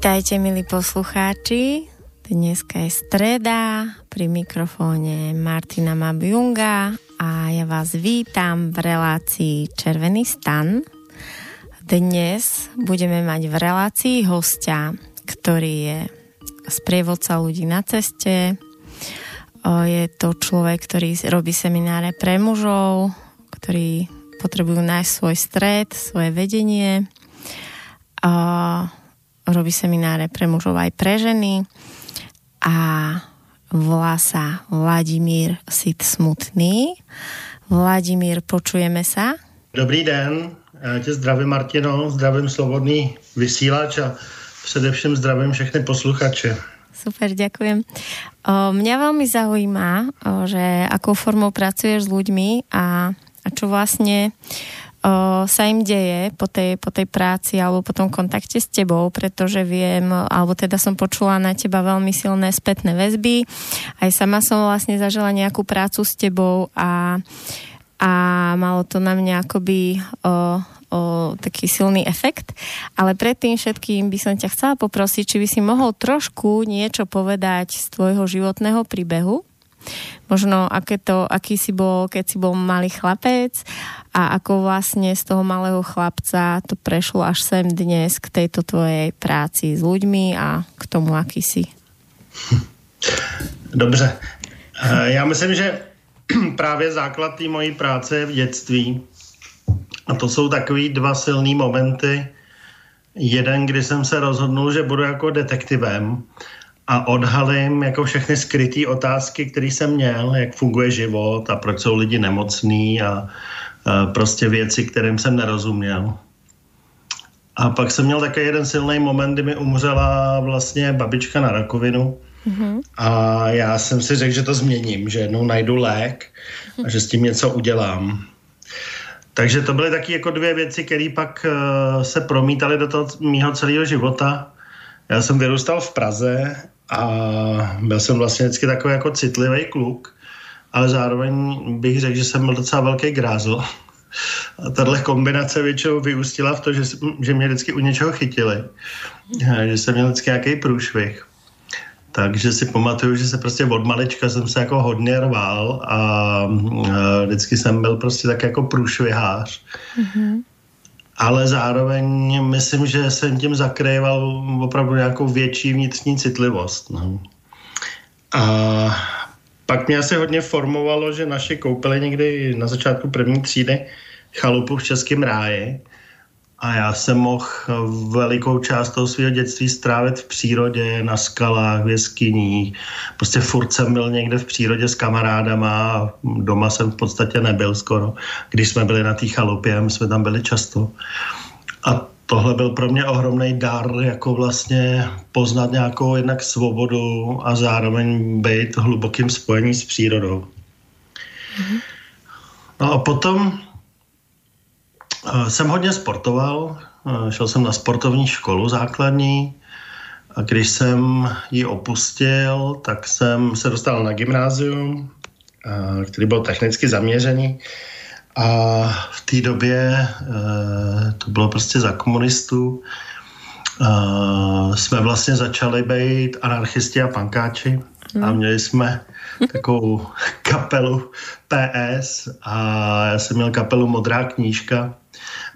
Vítajte, milí poslucháči. Dneska je streda, pri mikrofóne Martina Mabjunga a ja vás vítam v relácii Červený stan. Dnes budeme mať v relácii hostia, ktorý je sprievodca ľudí na ceste. Je to človek, ktorý robí semináre pre mužov, ktorí potrebujú nájsť svoj stred, svoje vedenie robí semináre pre mužov aj pre ženy a volá sa Vladimír Sit Smutný. Vladimír, počujeme sa? Dobrý den, já tě zdravím Martino, zdravím Slobodný vysílač a především zdravím všechny posluchače. Super, ďakujem. O, mňa veľmi zaujíma, o, že akou formou pracuješ s ľuďmi a, a čo vlastne o, sa im deje po tej, po tej práci alebo po tom kontakte s tebou, pretože viem, alebo teda som počula na teba veľmi silné spätné väzby. Aj sama som vlastne zažila nejakú prácu s tebou a, a malo to na mňa akoby o, o taký silný efekt. Ale predtým všetkým by som ťa chcela poprosiť, či by si mohol trošku niečo povedať z tvojho životného príbehu, možno aké to, aký si bol, keď si bol malý chlapec a ako vlastne z toho malého chlapca to prešlo až sem dnes k tejto tvojej práci s ľuďmi a k tomu, aký si. Dobře. Eh, já myslím, že právě základ té mojí práce je v dětství. A to jsou takový dva silný momenty. Jeden, kdy jsem se rozhodnul, že budu jako detektivem a odhalím jako všechny skryté otázky, které jsem měl, jak funguje život a proč jsou lidi nemocní a, a prostě věci, kterým jsem nerozuměl. A pak jsem měl také jeden silný moment, kdy mi umřela vlastně babička na rakovinu. Mm-hmm. A já jsem si řekl, že to změním, že jednou najdu lék a že s tím něco udělám. Takže to byly taky jako dvě věci, které pak uh, se promítaly do toho mýho celého života. Já jsem vyrůstal v Praze a byl jsem vlastně vždycky takový jako citlivý kluk, ale zároveň bych řekl, že jsem byl docela velký grázl. A tahle kombinace většinou vyústila v to, že, že mě vždycky u něčeho chytili. Že jsem měl vždycky nějaký průšvih. Takže si pamatuju, že se prostě od malička jsem se jako hodně rval a vždycky jsem byl prostě tak jako průšvihář. Mm-hmm ale zároveň myslím, že jsem tím zakrýval opravdu nějakou větší vnitřní citlivost. No. A pak mě asi hodně formovalo, že naše koupili někdy na začátku první třídy chalupu v Českém ráji a já jsem mohl velikou část toho svého dětství strávit v přírodě, na skalách, v jeskyních. Prostě furt jsem byl někde v přírodě s kamarádama a doma jsem v podstatě nebyl skoro. Když jsme byli na té chalupě, my jsme tam byli často. A tohle byl pro mě ohromný dar, jako vlastně poznat nějakou jednak svobodu a zároveň být hlubokým spojení s přírodou. Mm-hmm. No a potom jsem hodně sportoval, šel jsem na sportovní školu základní a když jsem ji opustil, tak jsem se dostal na gymnázium, který byl technicky zaměřený a v té době to bylo prostě za komunistů. Jsme vlastně začali být anarchisti a pankáči a hmm. měli jsme takovou kapelu PS a já jsem měl kapelu Modrá knížka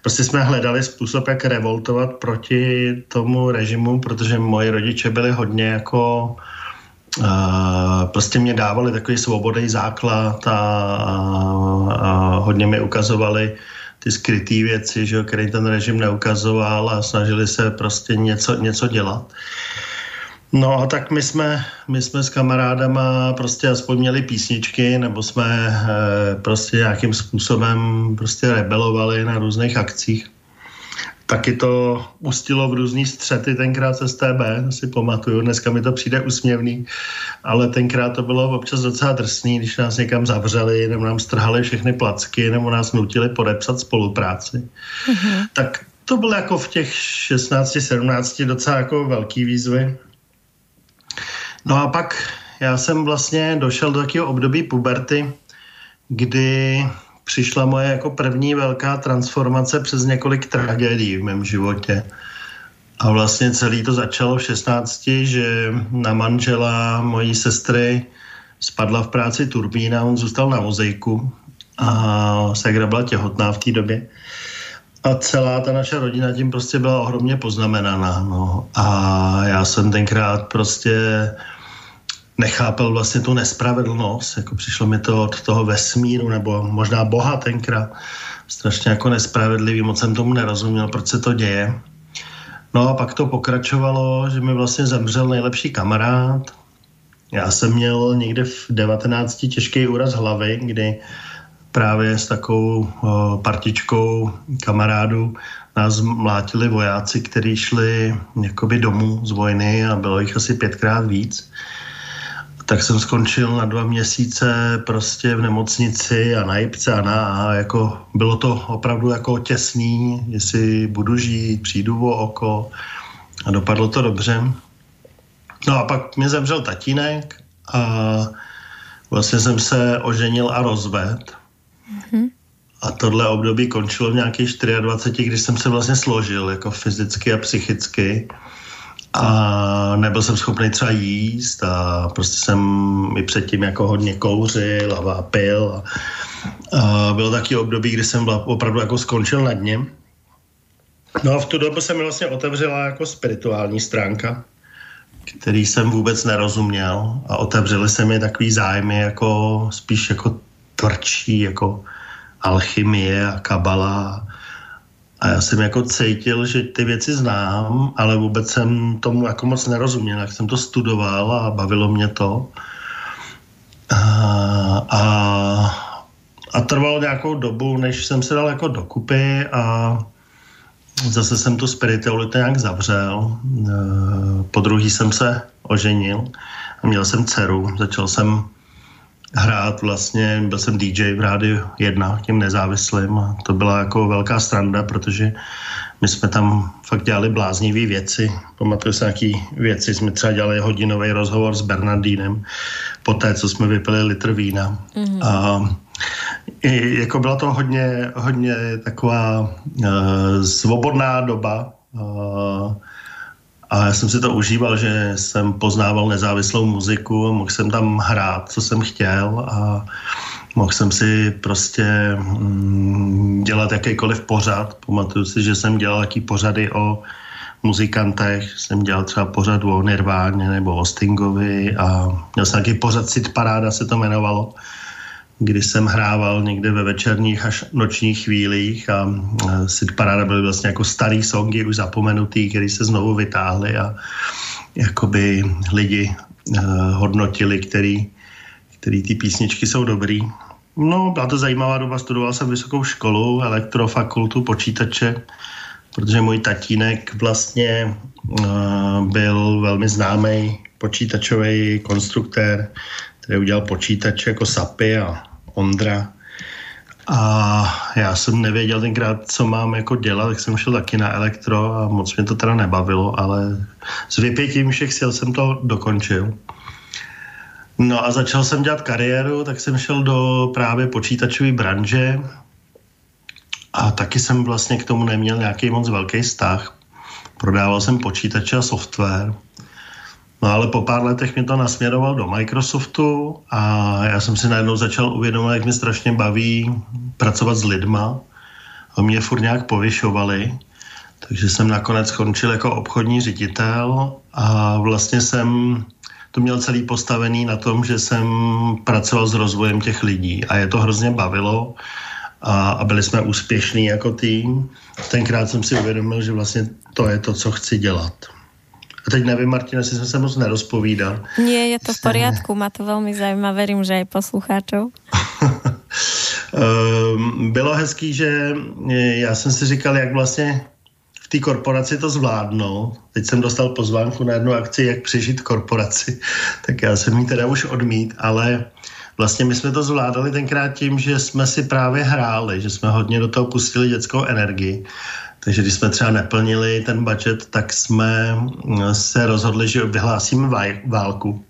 prostě jsme hledali způsob, jak revoltovat proti tomu režimu, protože moji rodiče byli hodně jako Uh, prostě mě dávali takový svobodný základ a, a, a hodně mi ukazovali ty skryté věci, že, které ten režim neukazoval a snažili se prostě něco, něco dělat. No a tak my jsme, my jsme s kamarádama prostě aspoň měli písničky, nebo jsme e, prostě nějakým způsobem prostě rebelovali na různých akcích. Taky to ustilo v různý střety tenkrát s STB, si pamatuju, dneska mi to přijde usměvný, ale tenkrát to bylo občas docela drsný, když nás někam zavřeli, nebo nám strhali všechny placky, nebo nás nutili podepsat spolupráci. Mm-hmm. Tak to bylo jako v těch 16-17 docela jako velký výzvy. No a pak já jsem vlastně došel do takového období puberty, kdy přišla moje jako první velká transformace přes několik tragédií v mém životě. A vlastně celý to začalo v 16, že na manžela mojí sestry spadla v práci turbína, on zůstal na mozejku a Segra byla těhotná v té době. A celá ta naše rodina tím prostě byla ohromně poznamenaná. No. A já jsem tenkrát prostě nechápal vlastně tu nespravedlnost, jako přišlo mi to od toho vesmíru, nebo možná Boha tenkrát, strašně jako nespravedlivý, moc jsem tomu nerozuměl, proč se to děje. No a pak to pokračovalo, že mi vlastně zemřel nejlepší kamarád. Já jsem měl někde v 19 těžký úraz hlavy, kdy právě s takovou partičkou kamarádů nás mlátili vojáci, kteří šli jakoby domů z vojny a bylo jich asi pětkrát víc tak jsem skončil na dva měsíce prostě v nemocnici a na jipce a na a jako bylo to opravdu jako těsný, jestli budu žít, přijdu o oko a dopadlo to dobře. No a pak mě zemřel tatínek a vlastně jsem se oženil a rozved. Mm-hmm. A tohle období končilo v nějakých 24, když jsem se vlastně složil jako fyzicky a psychicky a nebyl jsem schopný třeba jíst a prostě jsem i předtím jako hodně kouřil a pil a, a bylo taky období, kdy jsem opravdu jako skončil nad ním. No a v tu dobu se mi vlastně otevřela jako spirituální stránka, který jsem vůbec nerozuměl a otevřely se mi takový zájmy jako spíš jako tvrdší, jako alchymie a kabala a já jsem jako cítil, že ty věci znám, ale vůbec jsem tomu jako moc nerozuměl. Jak jsem to studoval a bavilo mě to. A, a, a trvalo nějakou dobu, než jsem se dal jako dokupy a zase jsem tu spiritualitu nějak zavřel. E, po druhý jsem se oženil a měl jsem dceru. Začal jsem hrát vlastně, byl jsem DJ v rádiu 1, tím nezávislým a to byla jako velká stranda, protože my jsme tam fakt dělali bláznivé věci. Pamatuju se nějaký věci, jsme třeba dělali hodinový rozhovor s Bernardínem po té, co jsme vypili litr vína. Mm-hmm. A i, jako byla to hodně, hodně taková uh, svobodná doba, uh, a já jsem si to užíval, že jsem poznával nezávislou muziku mohl jsem tam hrát, co jsem chtěl a mohl jsem si prostě mm, dělat jakýkoliv pořad. Pamatuju si, že jsem dělal jaký pořady o muzikantech, jsem dělal třeba pořad o Nirváně nebo o Stingovi a měl jsem nějaký pořad Cit Paráda se to jmenovalo kdy jsem hrával někde ve večerních až nočních chvílích a Sid Parada byly vlastně jako starý songy už zapomenutý, který se znovu vytáhly a jakoby lidi uh, hodnotili, který, který ty písničky jsou dobrý. No, byla to zajímavá doba, studoval jsem vysokou školu, elektrofakultu, počítače, protože můj tatínek vlastně uh, byl velmi známý počítačový konstruktér, který udělal počítače jako SAPy a Ondra. A já jsem nevěděl tenkrát, co mám jako dělat, tak jsem šel taky na elektro a moc mě to teda nebavilo, ale s vypětím všech sil jsem to dokončil. No a začal jsem dělat kariéru, tak jsem šel do právě počítačové branže a taky jsem vlastně k tomu neměl nějaký moc velký vztah. Prodával jsem počítače a software. No ale po pár letech mě to nasměroval do Microsoftu a já jsem si najednou začal uvědomovat, jak mě strašně baví pracovat s lidma. A mě furt nějak povyšovali. Takže jsem nakonec skončil jako obchodní ředitel a vlastně jsem to měl celý postavený na tom, že jsem pracoval s rozvojem těch lidí a je to hrozně bavilo a, a byli jsme úspěšní jako tým. Tenkrát jsem si uvědomil, že vlastně to je to, co chci dělat. A teď nevím, Martina, jestli jsem se moc nerozpovídal. Nie, je to v poriadku, má to velmi zajímavé, verím, že aj poslucháčov. Ehm, bylo hezký, že já jsem si říkal, jak vlastně v té korporaci to zvládnou. Teď jsem dostal pozvánku na jednu akci, jak přežít korporaci, tak já jsem ji teda už odmít, ale vlastně my jsme to zvládali tenkrát tím, že jsme si právě hráli, že jsme hodně do toho pustili dětskou energii takže když jsme třeba neplnili ten budget, tak jsme mm, se rozhodli, že vyhlásíme válku.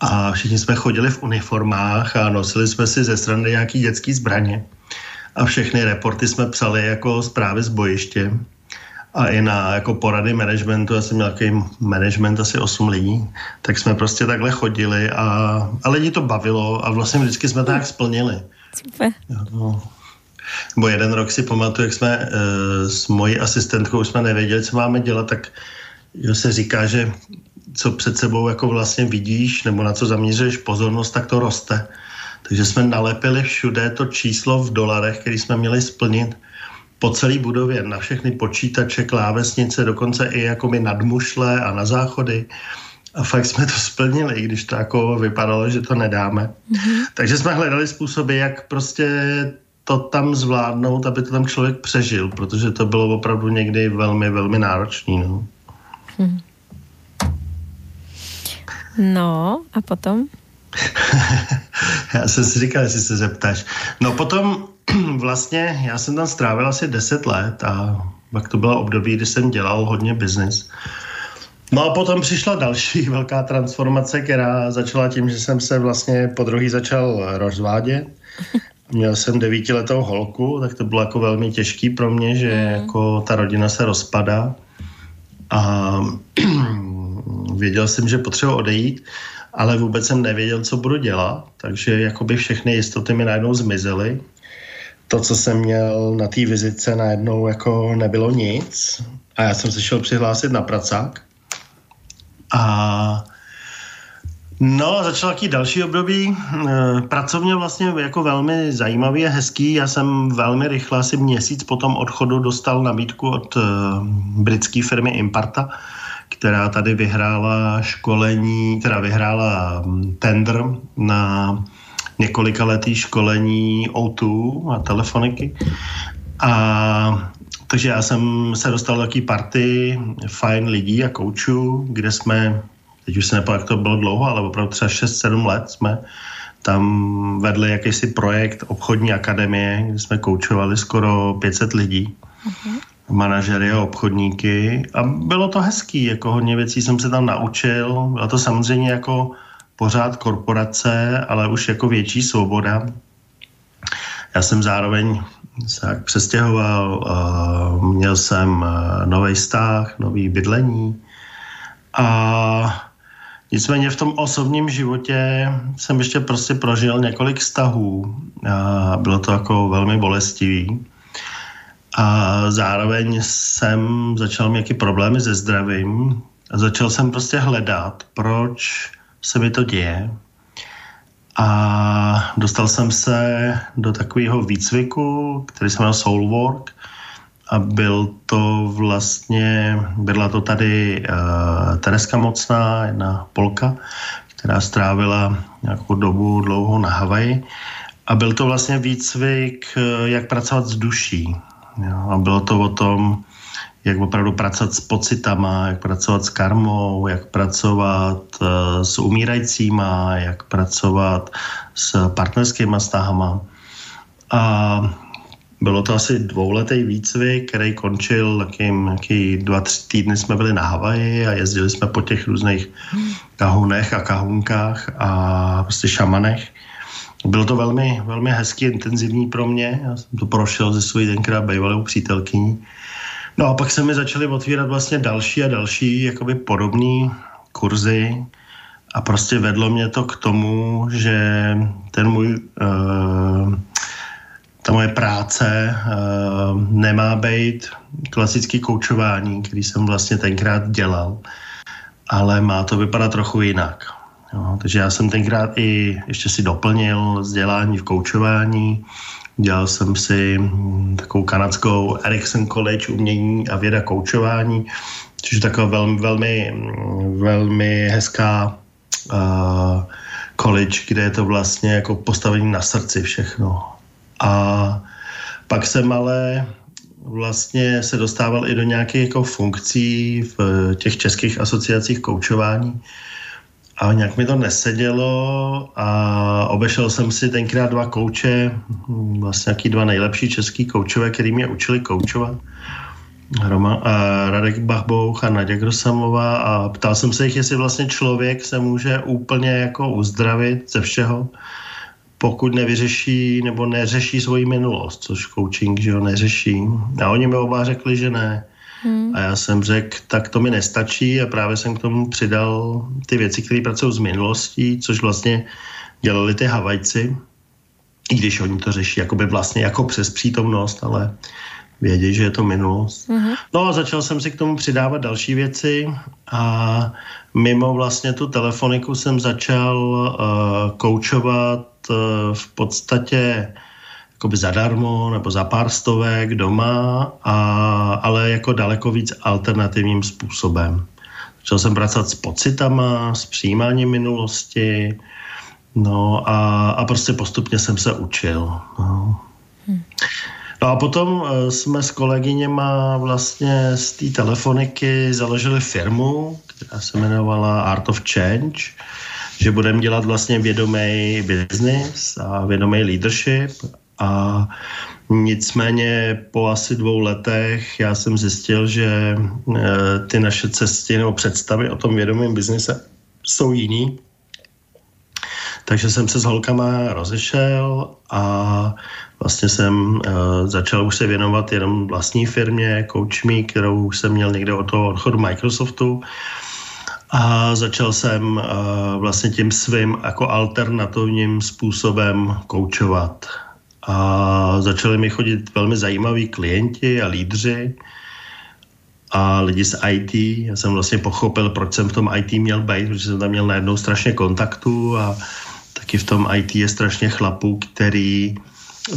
A všichni jsme chodili v uniformách a nosili jsme si ze strany nějaký dětský zbraně. A všechny reporty jsme psali jako zprávy z bojiště. a i na jako porady managementu, já jsem měl takový management asi 8 lidí, tak jsme prostě takhle chodili a, a lidi to bavilo a vlastně vždycky jsme to tak splnili. Super. No. Bo jeden rok si pamatuju, jak jsme e, s mojí asistentkou jsme nevěděli, co máme dělat, tak jo, se říká, že co před sebou jako vlastně vidíš nebo na co zaměřuješ pozornost, tak to roste. Takže jsme nalepili všude to číslo v dolarech, který jsme měli splnit po celé budově, na všechny počítače, klávesnice, dokonce i jakoby nadmušle a na záchody. A fakt jsme to splnili, i když to jako vypadalo, že to nedáme. Mm-hmm. Takže jsme hledali způsoby, jak prostě to tam zvládnout, aby to tam člověk přežil, protože to bylo opravdu někdy velmi, velmi náročný. No, mm. no a potom? já jsem si říkal, jestli se zeptáš. No potom vlastně já jsem tam strávil asi 10 let a pak to bylo období, kdy jsem dělal hodně biznis. No a potom přišla další velká transformace, která začala tím, že jsem se vlastně po druhý začal rozvádět. Měl jsem devítiletou holku, tak to bylo jako velmi těžký pro mě, že mm. jako ta rodina se rozpadá. A věděl jsem, že potřebuji odejít ale vůbec jsem nevěděl, co budu dělat, takže jakoby všechny jistoty mi najednou zmizely. To, co jsem měl na té vizice, najednou jako nebylo nic a já jsem se šel přihlásit na pracák. A No začal taký další období. E, pracovně vlastně jako velmi zajímavý a hezký. Já jsem velmi rychle, asi měsíc po tom odchodu dostal nabídku od e, britské firmy Imparta, která tady vyhrála školení, která vyhrála mm, tender na několika letý školení O2 a telefoniky. A takže já jsem se dostal do takové party fajn lidí a koučů, kde jsme, teď už se nepamatuji, jak to bylo dlouho, ale opravdu třeba 6-7 let jsme tam vedli jakýsi projekt obchodní akademie, kde jsme koučovali skoro 500 lidí. Uh-huh manažery a obchodníky a bylo to hezký, jako hodně věcí jsem se tam naučil, byla to samozřejmě jako pořád korporace, ale už jako větší svoboda. Já jsem zároveň se jak přestěhoval, měl jsem nový vztah, nový bydlení a nicméně v tom osobním životě jsem ještě prostě prožil několik vztahů a bylo to jako velmi bolestivý. A zároveň jsem začal mít nějaký problémy se zdravím a začal jsem prostě hledat, proč se mi to děje. A dostal jsem se do takového výcviku, který se jmenuje Soulwork a byl to vlastně, byla to tady uh, Tereska Mocná, jedna Polka, která strávila nějakou dobu dlouho na Havaji a byl to vlastně výcvik, uh, jak pracovat s duší. Jo, a bylo to o tom, jak opravdu pracovat s pocitama, jak pracovat s karmou, jak pracovat uh, s umírajícíma, jak pracovat s partnerskými vztahama. A bylo to asi dvouletý výcvik, který končil takým, jaký dva, tři týdny jsme byli na Havaji a jezdili jsme po těch různých kahunech a kahunkách a prostě šamanech. Bylo to velmi, velmi hezky, intenzivní pro mě. Já jsem to prošel ze svojí tenkrát bývalou přítelkyní. No a pak se mi začaly otvírat vlastně další a další jakoby podobné kurzy a prostě vedlo mě to k tomu, že ten můj, uh, ta moje práce uh, nemá být klasický koučování, který jsem vlastně tenkrát dělal, ale má to vypadat trochu jinak. Jo, takže já jsem tenkrát i ještě si doplnil vzdělání v koučování. Dělal jsem si hm, takovou kanadskou Ericsson College umění a věda koučování, což je taková velmi, velmi, hm, velmi hezká uh, college, kde je to vlastně jako postavení na srdci všechno. A pak jsem ale vlastně se dostával i do nějakých jako funkcí v těch českých asociacích koučování, a nějak mi to nesedělo a obešel jsem si tenkrát dva kouče, vlastně jaký dva nejlepší český koučové, který mě učili koučovat. Roma, a Radek Bachbouch a Naděk Grosamová a ptal jsem se jich, jestli vlastně člověk se může úplně jako uzdravit ze všeho, pokud nevyřeší nebo neřeší svoji minulost, což coaching že jo, neřeší. A oni mi oba řekli, že ne. Hmm. A já jsem řekl, tak to mi nestačí a právě jsem k tomu přidal ty věci, které pracují z minulostí, což vlastně dělali ty Havajci, i když oni to řeší jakoby vlastně jako přes přítomnost, ale vědí, že je to minulost. Mm-hmm. No a začal jsem si k tomu přidávat další věci a mimo vlastně tu telefoniku jsem začal uh, koučovat uh, v podstatě jakoby zadarmo nebo za pár stovek doma, a, ale jako daleko víc alternativním způsobem. Začal jsem pracovat s pocitama, s přijímáním minulosti, no a, a prostě postupně jsem se učil. No. Hmm. No a potom eh, jsme s kolegyněma vlastně z té telefoniky založili firmu, která se jmenovala Art of Change, že budeme dělat vlastně vědomý business a vědomý leadership a nicméně po asi dvou letech já jsem zjistil, že eh, ty naše cesty nebo představy o tom vědomém biznise jsou jiný. Takže jsem se s holkama rozešel a vlastně jsem uh, začal už se věnovat jenom vlastní firmě, CoachMe, kterou jsem měl někde od toho odchodu Microsoftu. A začal jsem uh, vlastně tím svým jako alternativním způsobem koučovat. A začali mi chodit velmi zajímaví klienti a lídři a lidi z IT. Já jsem vlastně pochopil, proč jsem v tom IT měl být, protože jsem tam měl najednou strašně kontaktů a taky v tom IT je strašně chlapů, který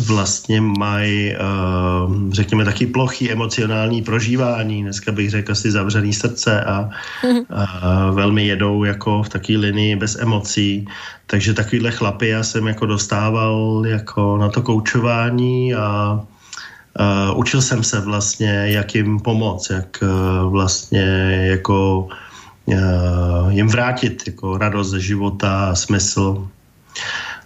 vlastně mají, uh, řekněme, taky plochý emocionální prožívání. Dneska bych řekl asi zavřený srdce a uh, velmi jedou jako v takové linii bez emocí. Takže takovýhle chlapy já jsem jako dostával jako na to koučování a uh, učil jsem se vlastně, jak jim pomoct, jak uh, vlastně jako uh, jim vrátit jako radost ze života, smysl.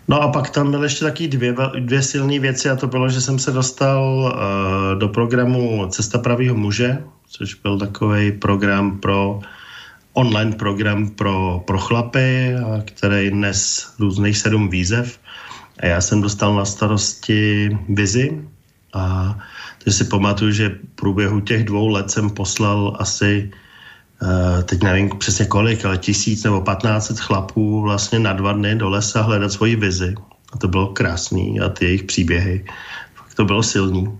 No a pak tam byly ještě taky dvě, dvě silné věci a to bylo, že jsem se dostal uh, do programu Cesta pravého muže, což byl takový program pro online program pro, pro chlapy, který dnes různých sedm výzev. A já jsem dostal na starosti vizi a teď si pamatuju, že v průběhu těch dvou let jsem poslal asi teď nevím přesně kolik, ale tisíc nebo patnáct chlapů vlastně na dva dny do lesa hledat svoji vizi. A to bylo krásný a ty jejich příběhy, fakt to bylo silný.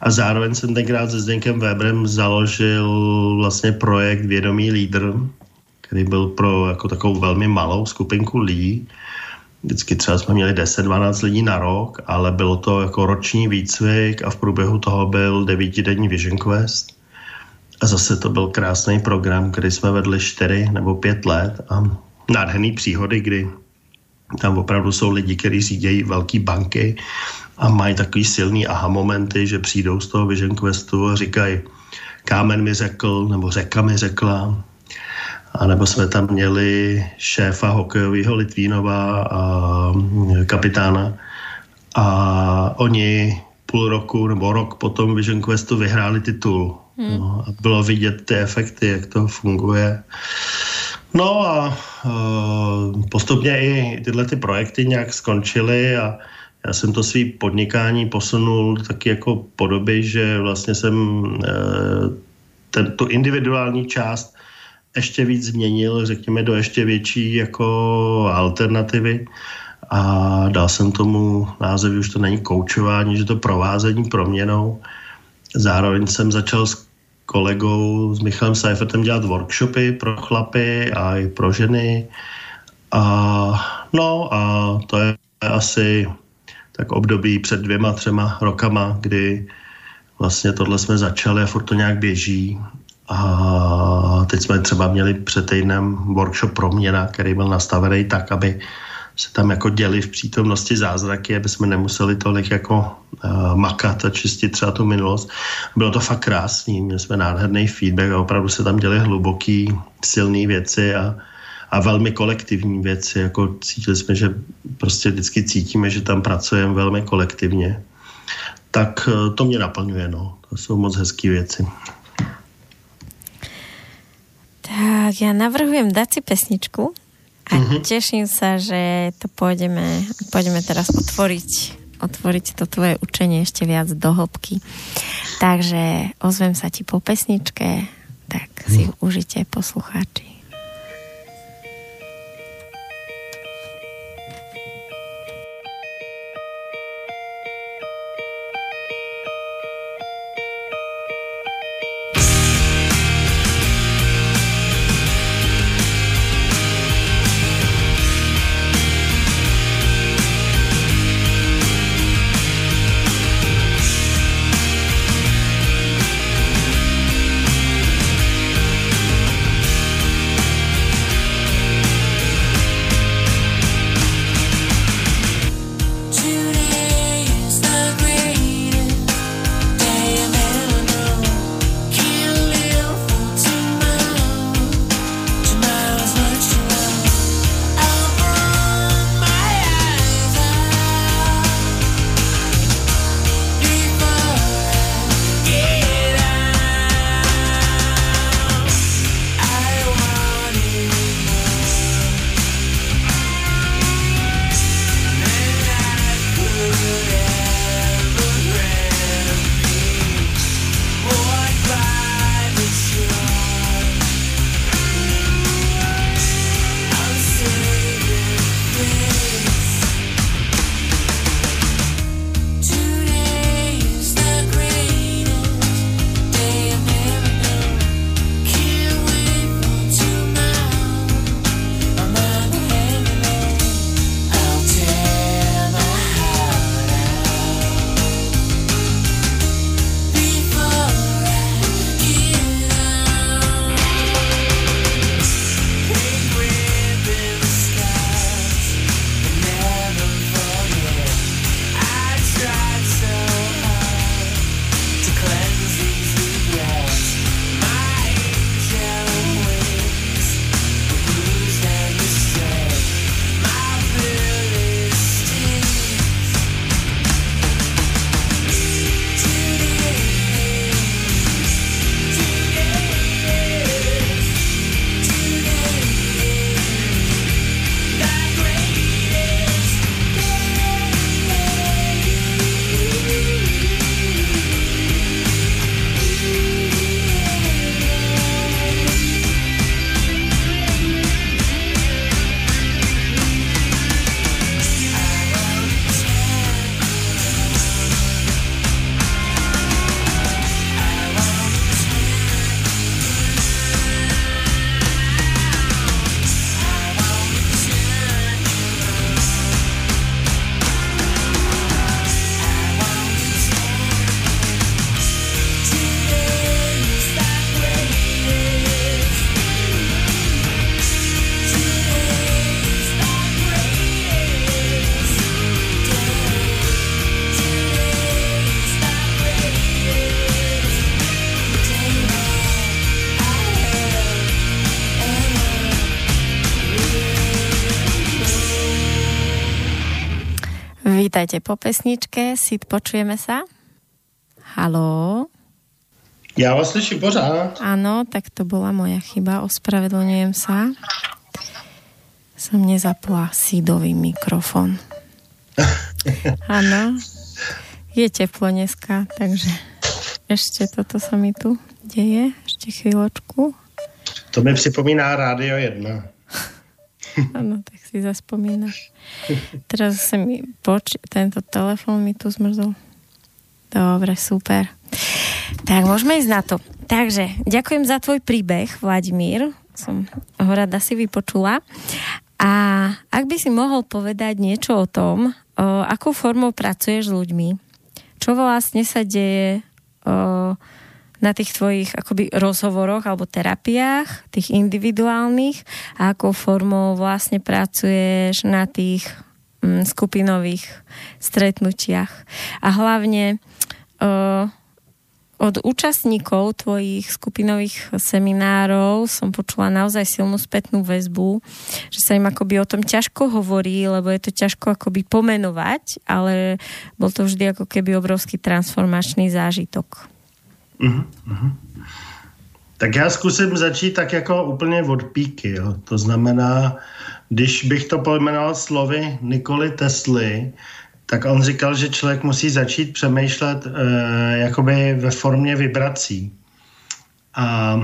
A zároveň jsem tenkrát se Zdenkem Weberem založil vlastně projekt Vědomý lídr, který byl pro jako takovou velmi malou skupinku lidí. Vždycky třeba jsme měli 10-12 lidí na rok, ale bylo to jako roční výcvik a v průběhu toho byl devítidenní Vision Quest a zase to byl krásný program, který jsme vedli čtyři nebo pět let a nádherný příhody, kdy tam opravdu jsou lidi, kteří řídějí velké banky a mají takový silný aha momenty, že přijdou z toho Vision Questu a říkají, kámen mi řekl, nebo řeka mi řekla, a nebo jsme tam měli šéfa hokejového Litvínova a kapitána. A oni půl roku nebo rok potom Vision Questu vyhráli titul Hmm. No, a bylo vidět ty efekty, jak to funguje. No a uh, postupně i tyhle ty projekty nějak skončily a já jsem to svý podnikání posunul taky jako podoby, že vlastně jsem uh, ten, tu individuální část ještě víc změnil, řekněme, do ještě větší jako alternativy a dal jsem tomu název, už to není koučování, že to provázení proměnou. Zároveň jsem začal s kolegou, s Michalem Seifertem dělat workshopy pro chlapy a i pro ženy. A, no a to je asi tak období před dvěma, třema rokama, kdy vlastně tohle jsme začali a furt to nějak běží. A teď jsme třeba měli před týdnem workshop Proměna, který byl nastavený tak, aby se tam jako děli v přítomnosti zázraky, aby jsme nemuseli tolik jako uh, makat a čistit třeba tu minulost. Bylo to fakt krásný, měli jsme nádherný feedback a opravdu se tam děli hluboký, silné věci a, a velmi kolektivní věci, jako cítili jsme, že prostě vždycky cítíme, že tam pracujeme velmi kolektivně. Tak uh, to mě naplňuje, no. To jsou moc hezké věci. Tak ja navrhujem dať si pesničku a mm-hmm. teším sa, že to pôjdeme, pôjdeme teraz otvoriť, otvoriť to tvoje učenie ešte viac do hĺbky. Takže ozvem sa ti po pesničke, tak si ju užite poslucháči. Vítajte po pesničke. Sid, počujeme sa? Haló? Já vás slyším pořád. Áno, tak to bola moja chyba. Ospravedlňujem sa. Som nezapla Sidový mikrofon. Áno. Je teplo dneska, takže ešte toto sa mi tu deje. Ešte chvíľočku. To mi připomíná Rádio 1. Áno, tak si zaspomínaš. Teraz sa mi poč- tento telefon mi tu zmrzol. Dobre, super. Tak môžeme ísť na to. Takže, ďakujem za tvoj príbeh, Vladimír. Som ho rada si vypočula. A ak by si mohol povedať niečo o tom, o, akou formou pracuješ s ľuďmi, čo vlastne sa deje o, na tých tvojich akoby rozhovoroch alebo terapiách, tých individuálnych a akou formou vlastne pracuješ na tých mm, skupinových stretnutiach. A hlavne uh, od účastníkov tvojich skupinových seminárov som počula naozaj silnú spätnú väzbu, že sa im akoby o tom ťažko hovorí, lebo je to ťažko akoby pomenovať, ale bol to vždy ako keby obrovský transformačný zážitok. Uh-huh. Tak já zkusím začít tak jako úplně od píky. Jo. To znamená, když bych to pojmenoval slovy Nikoli Tesly, tak on říkal, že člověk musí začít přemýšlet eh, jakoby ve formě vibrací. A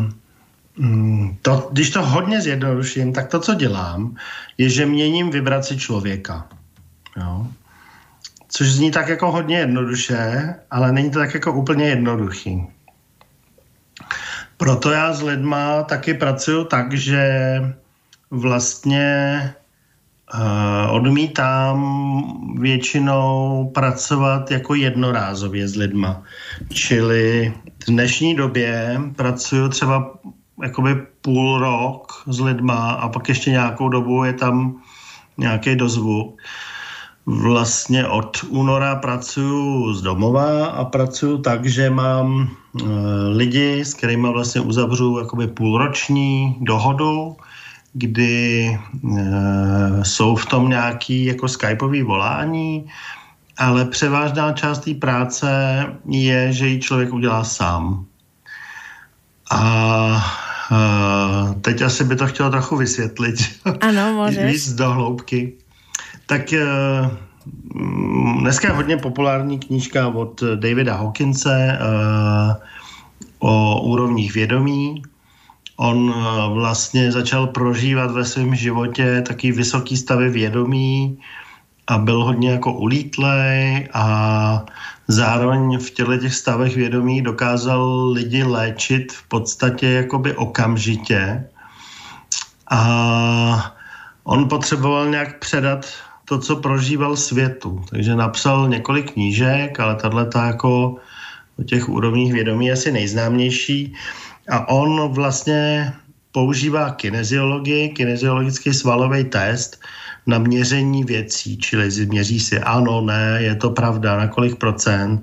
mm, to, když to hodně zjednoduším, tak to, co dělám, je, že měním vibraci člověka. Jo? Což zní tak jako hodně jednoduše, ale není to tak jako úplně jednoduchý. Proto já s lidma taky pracuju tak, že vlastně uh, odmítám většinou pracovat jako jednorázově s lidma. Čili v dnešní době pracuju třeba jakoby půl rok s lidma a pak ještě nějakou dobu je tam nějaký dozvuk. Vlastně od února pracuju z domova a pracuju tak, že mám lidi, s kterými vlastně uzavřu jakoby půlroční dohodu, kdy e, jsou v tom nějaký jako skypový volání, ale převážná část té práce je, že ji člověk udělá sám. A e, teď asi by to chtělo trochu vysvětlit. Ano, můžeš. Víc do hloubky. Tak eh, mm, dneska je hodně populární knížka od Davida Hawkinse eh, o úrovních vědomí. On eh, vlastně začal prožívat ve svém životě taký vysoký stavy vědomí a byl hodně jako ulítlej a zároveň v těchto těch stavech vědomí dokázal lidi léčit v podstatě jakoby okamžitě. A on potřeboval nějak předat to, co prožíval světu. Takže napsal několik knížek, ale tahle jako o těch úrovních vědomí je asi nejznámější. A on vlastně používá kineziologii, kineziologický svalový test na měření věcí, čili měří si ano, ne, je to pravda, na kolik procent.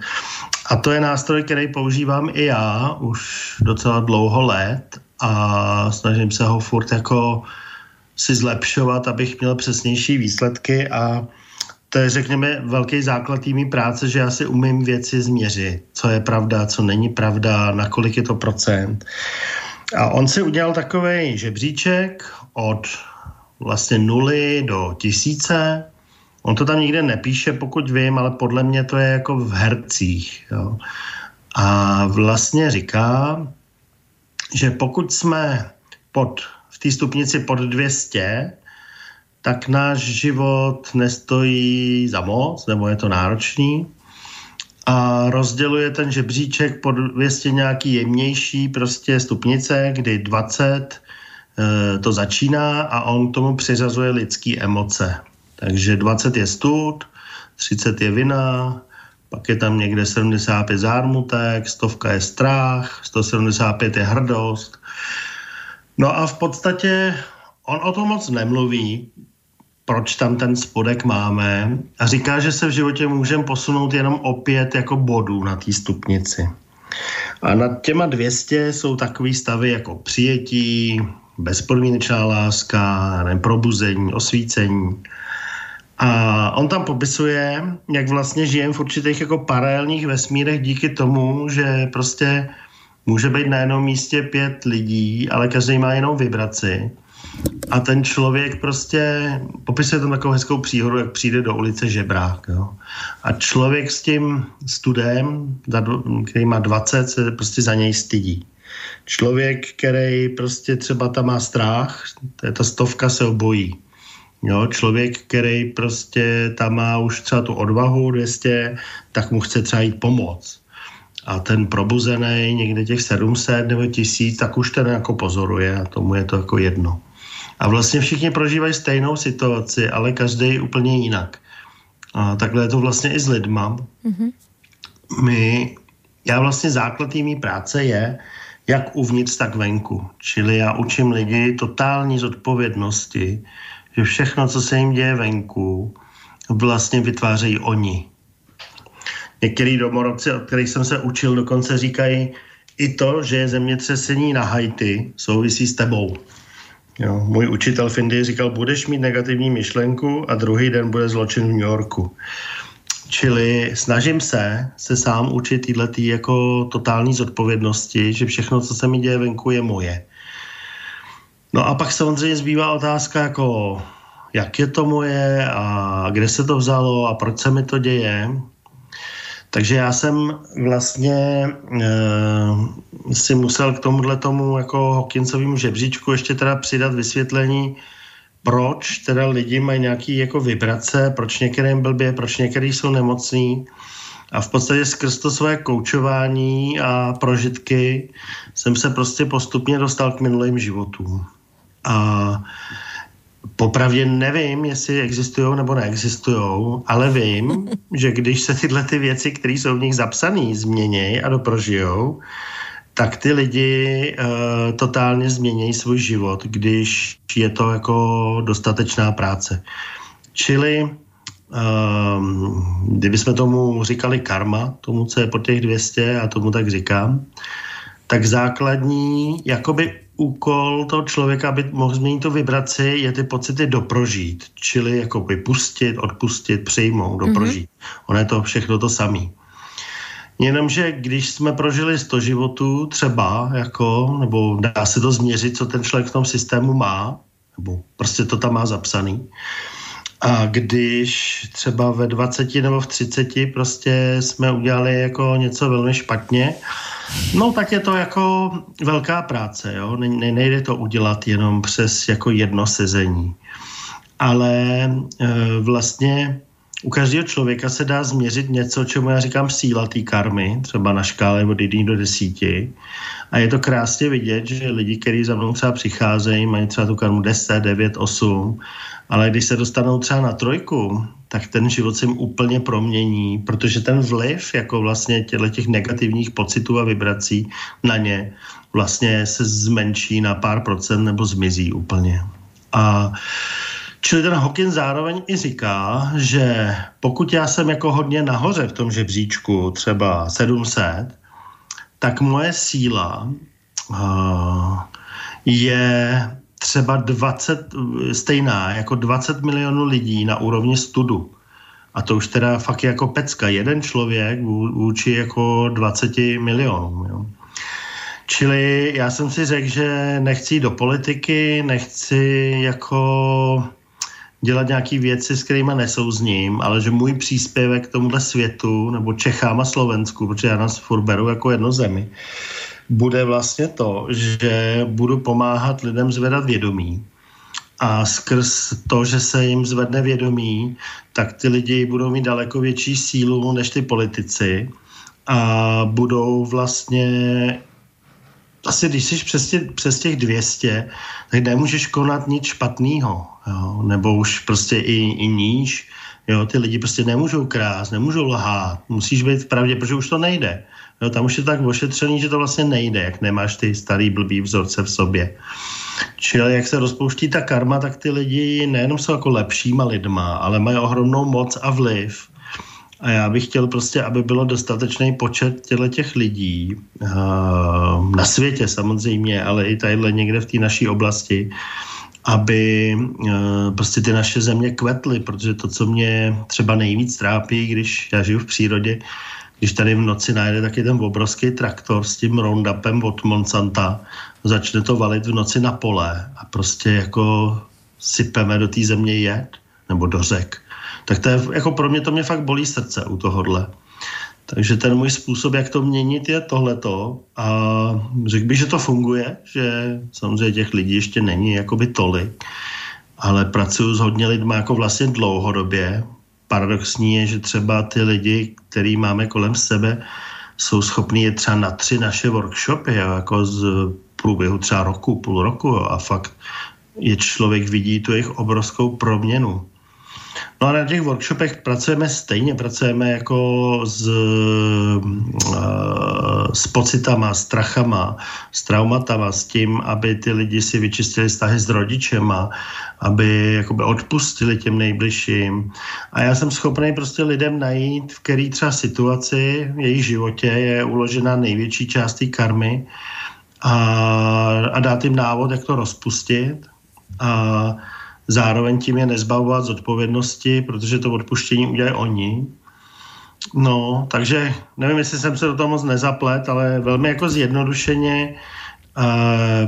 A to je nástroj, který používám i já už docela dlouho let a snažím se ho furt jako si zlepšovat, abych měl přesnější výsledky a to je, řekněme, velký základ týmí práce, že já si umím věci změřit, co je pravda, co není pravda, na kolik je to procent. A on si udělal takový žebříček od vlastně nuly do tisíce. On to tam nikde nepíše, pokud vím, ale podle mě to je jako v hercích. Jo. A vlastně říká, že pokud jsme pod v té stupnici pod 200, tak náš život nestojí za moc, nebo je to náročný. A rozděluje ten žebříček pod 200 nějaký jemnější prostě stupnice, kdy 20 e, to začíná a on tomu přiřazuje lidský emoce. Takže 20 je stud, 30 je vina, pak je tam někde 75 zármutek, stovka je strach, 175 je hrdost, No a v podstatě on o tom moc nemluví, proč tam ten spodek máme a říká, že se v životě můžeme posunout jenom opět jako bodů na té stupnici. A nad těma 200 jsou takové stavy jako přijetí, bezpodmínečná láska, nevím, probuzení, osvícení. A on tam popisuje, jak vlastně žijeme v určitých jako paralelních vesmírech díky tomu, že prostě může být na jednom místě pět lidí, ale každý má jinou vibraci. A ten člověk prostě popisuje tam takovou hezkou příhodu, jak přijde do ulice žebrák. Jo. A člověk s tím studem, který má 20, se prostě za něj stydí. Člověk, který prostě třeba tam má strach, ta stovka se obojí. Jo, člověk, který prostě tam má už třeba tu odvahu 200, tak mu chce třeba jít pomoct a ten probuzený někde těch 700 nebo 1000, tak už ten jako pozoruje a tomu je to jako jedno. A vlastně všichni prožívají stejnou situaci, ale každý úplně jinak. A takhle je to vlastně i s lidma. Mm-hmm. My, já vlastně základ mý práce je, jak uvnitř, tak venku. Čili já učím lidi totální zodpovědnosti, že všechno, co se jim děje venku, vlastně vytvářejí oni. Některý domorodci, od kterých jsem se učil, dokonce říkají, i to, že je zemětřesení na Haiti, souvisí s tebou. Jo, můj učitel v Indii říkal, budeš mít negativní myšlenku a druhý den bude zločin v New Yorku. Čili snažím se se sám učit tyhle tý jako totální zodpovědnosti, že všechno, co se mi děje venku, je moje. No a pak samozřejmě zbývá otázka jako jak je to moje a kde se to vzalo a proč se mi to děje. Takže já jsem vlastně e, si musel k tomuhle tomu jako Hawkinsovému žebříčku ještě teda přidat vysvětlení, proč teda lidi mají nějaký jako vibrace, proč některým blbě, proč některý jsou nemocní. A v podstatě skrz to své koučování a prožitky jsem se prostě postupně dostal k minulým životům. A Popravdě nevím, jestli existují nebo neexistují, ale vím, že když se tyhle ty věci, které jsou v nich zapsané, změní a doprožijou, tak ty lidi uh, totálně změní svůj život, když je to jako dostatečná práce. Čili um, kdybychom tomu říkali karma, tomu, co je po těch 200 a tomu tak říkám, tak základní jakoby úkol toho člověka, aby mohl změnit tu vibraci, je ty pocity doprožít. Čili jako vypustit, odpustit, přijmout, doprožít. Mm-hmm. Ono je to všechno to samé. Jenomže když jsme prožili 100 životů třeba, jako, nebo dá se to změřit, co ten člověk v tom systému má, nebo prostě to tam má zapsaný, a když třeba ve 20 nebo v 30 prostě jsme udělali jako něco velmi špatně, no tak je to jako velká práce, jo? Ne, nejde to udělat jenom přes jako jedno sezení. Ale e, vlastně u každého člověka se dá změřit něco, čemu já říkám síla té karmy, třeba na škále od 1 do 10. A je to krásně vidět, že lidi, kteří za mnou třeba přicházejí, mají třeba tu karmu 10, 9, 8, ale když se dostanou třeba na trojku, tak ten život se jim úplně promění, protože ten vliv jako vlastně těchto těch negativních pocitů a vibrací na ně vlastně se zmenší na pár procent nebo zmizí úplně. A Čili ten Hawking zároveň i říká, že pokud já jsem jako hodně nahoře v tom žebříčku, třeba 700, tak moje síla uh, je třeba 20, stejná jako 20 milionů lidí na úrovni studu. A to už teda fakt je jako pecka. Jeden člověk vůči jako 20 milionům. Jo. Čili já jsem si řekl, že nechci do politiky, nechci jako dělat nějaké věci, s kterými nesouzním, ale že můj příspěvek k tomuhle světu, nebo Čechám a Slovensku, protože já nás furt beru jako jedno zemi, bude vlastně to, že budu pomáhat lidem zvedat vědomí. A skrz to, že se jim zvedne vědomí, tak ty lidi budou mít daleko větší sílu než ty politici a budou vlastně asi když jsi přes, tě, přes těch 200, tak nemůžeš konat nic špatného, nebo už prostě i, i níž. Jo, ty lidi prostě nemůžou krást, nemůžou lhát, musíš být v pravdě, protože už to nejde. Jo, tam už je tak ošetřený, že to vlastně nejde, jak nemáš ty starý blbý vzorce v sobě. Čili jak se rozpouští ta karma, tak ty lidi nejenom jsou jako lepšíma lidma, ale mají ohromnou moc a vliv. A já bych chtěl prostě, aby bylo dostatečný počet těle těch lidí uh, na světě samozřejmě, ale i tadyhle někde v té naší oblasti, aby uh, prostě ty naše země kvetly, protože to, co mě třeba nejvíc trápí, když já žiju v přírodě, když tady v noci najde taky ten obrovský traktor s tím roundupem od Monsanta, začne to valit v noci na pole a prostě jako sypeme do té země jed nebo do řek. Tak to je, jako pro mě to mě fakt bolí srdce u tohohle. Takže ten můj způsob, jak to měnit, je tohleto. A řekl bych, že to funguje, že samozřejmě těch lidí ještě není jakoby tolik, ale pracuju s hodně lidmi jako vlastně dlouhodobě paradoxní je, že třeba ty lidi, který máme kolem sebe, jsou schopní je třeba na tři naše workshopy, jo, jako z průběhu třeba roku, půl roku jo, a fakt je člověk vidí tu jejich obrovskou proměnu. No a na těch workshopech pracujeme stejně, pracujeme jako s, uh, s pocitama, strachama, s traumatama, s tím, aby ty lidi si vyčistili vztahy s rodičema, aby jakoby odpustili těm nejbližším. A já jsem schopný prostě lidem najít, v který třeba situaci v jejich životě je uložena největší část té karmy a, a dát jim návod, jak to rozpustit. A zároveň tím je nezbavovat z odpovědnosti, protože to odpuštění udělají oni. No, takže nevím, jestli jsem se do toho moc nezaplet, ale velmi jako zjednodušeně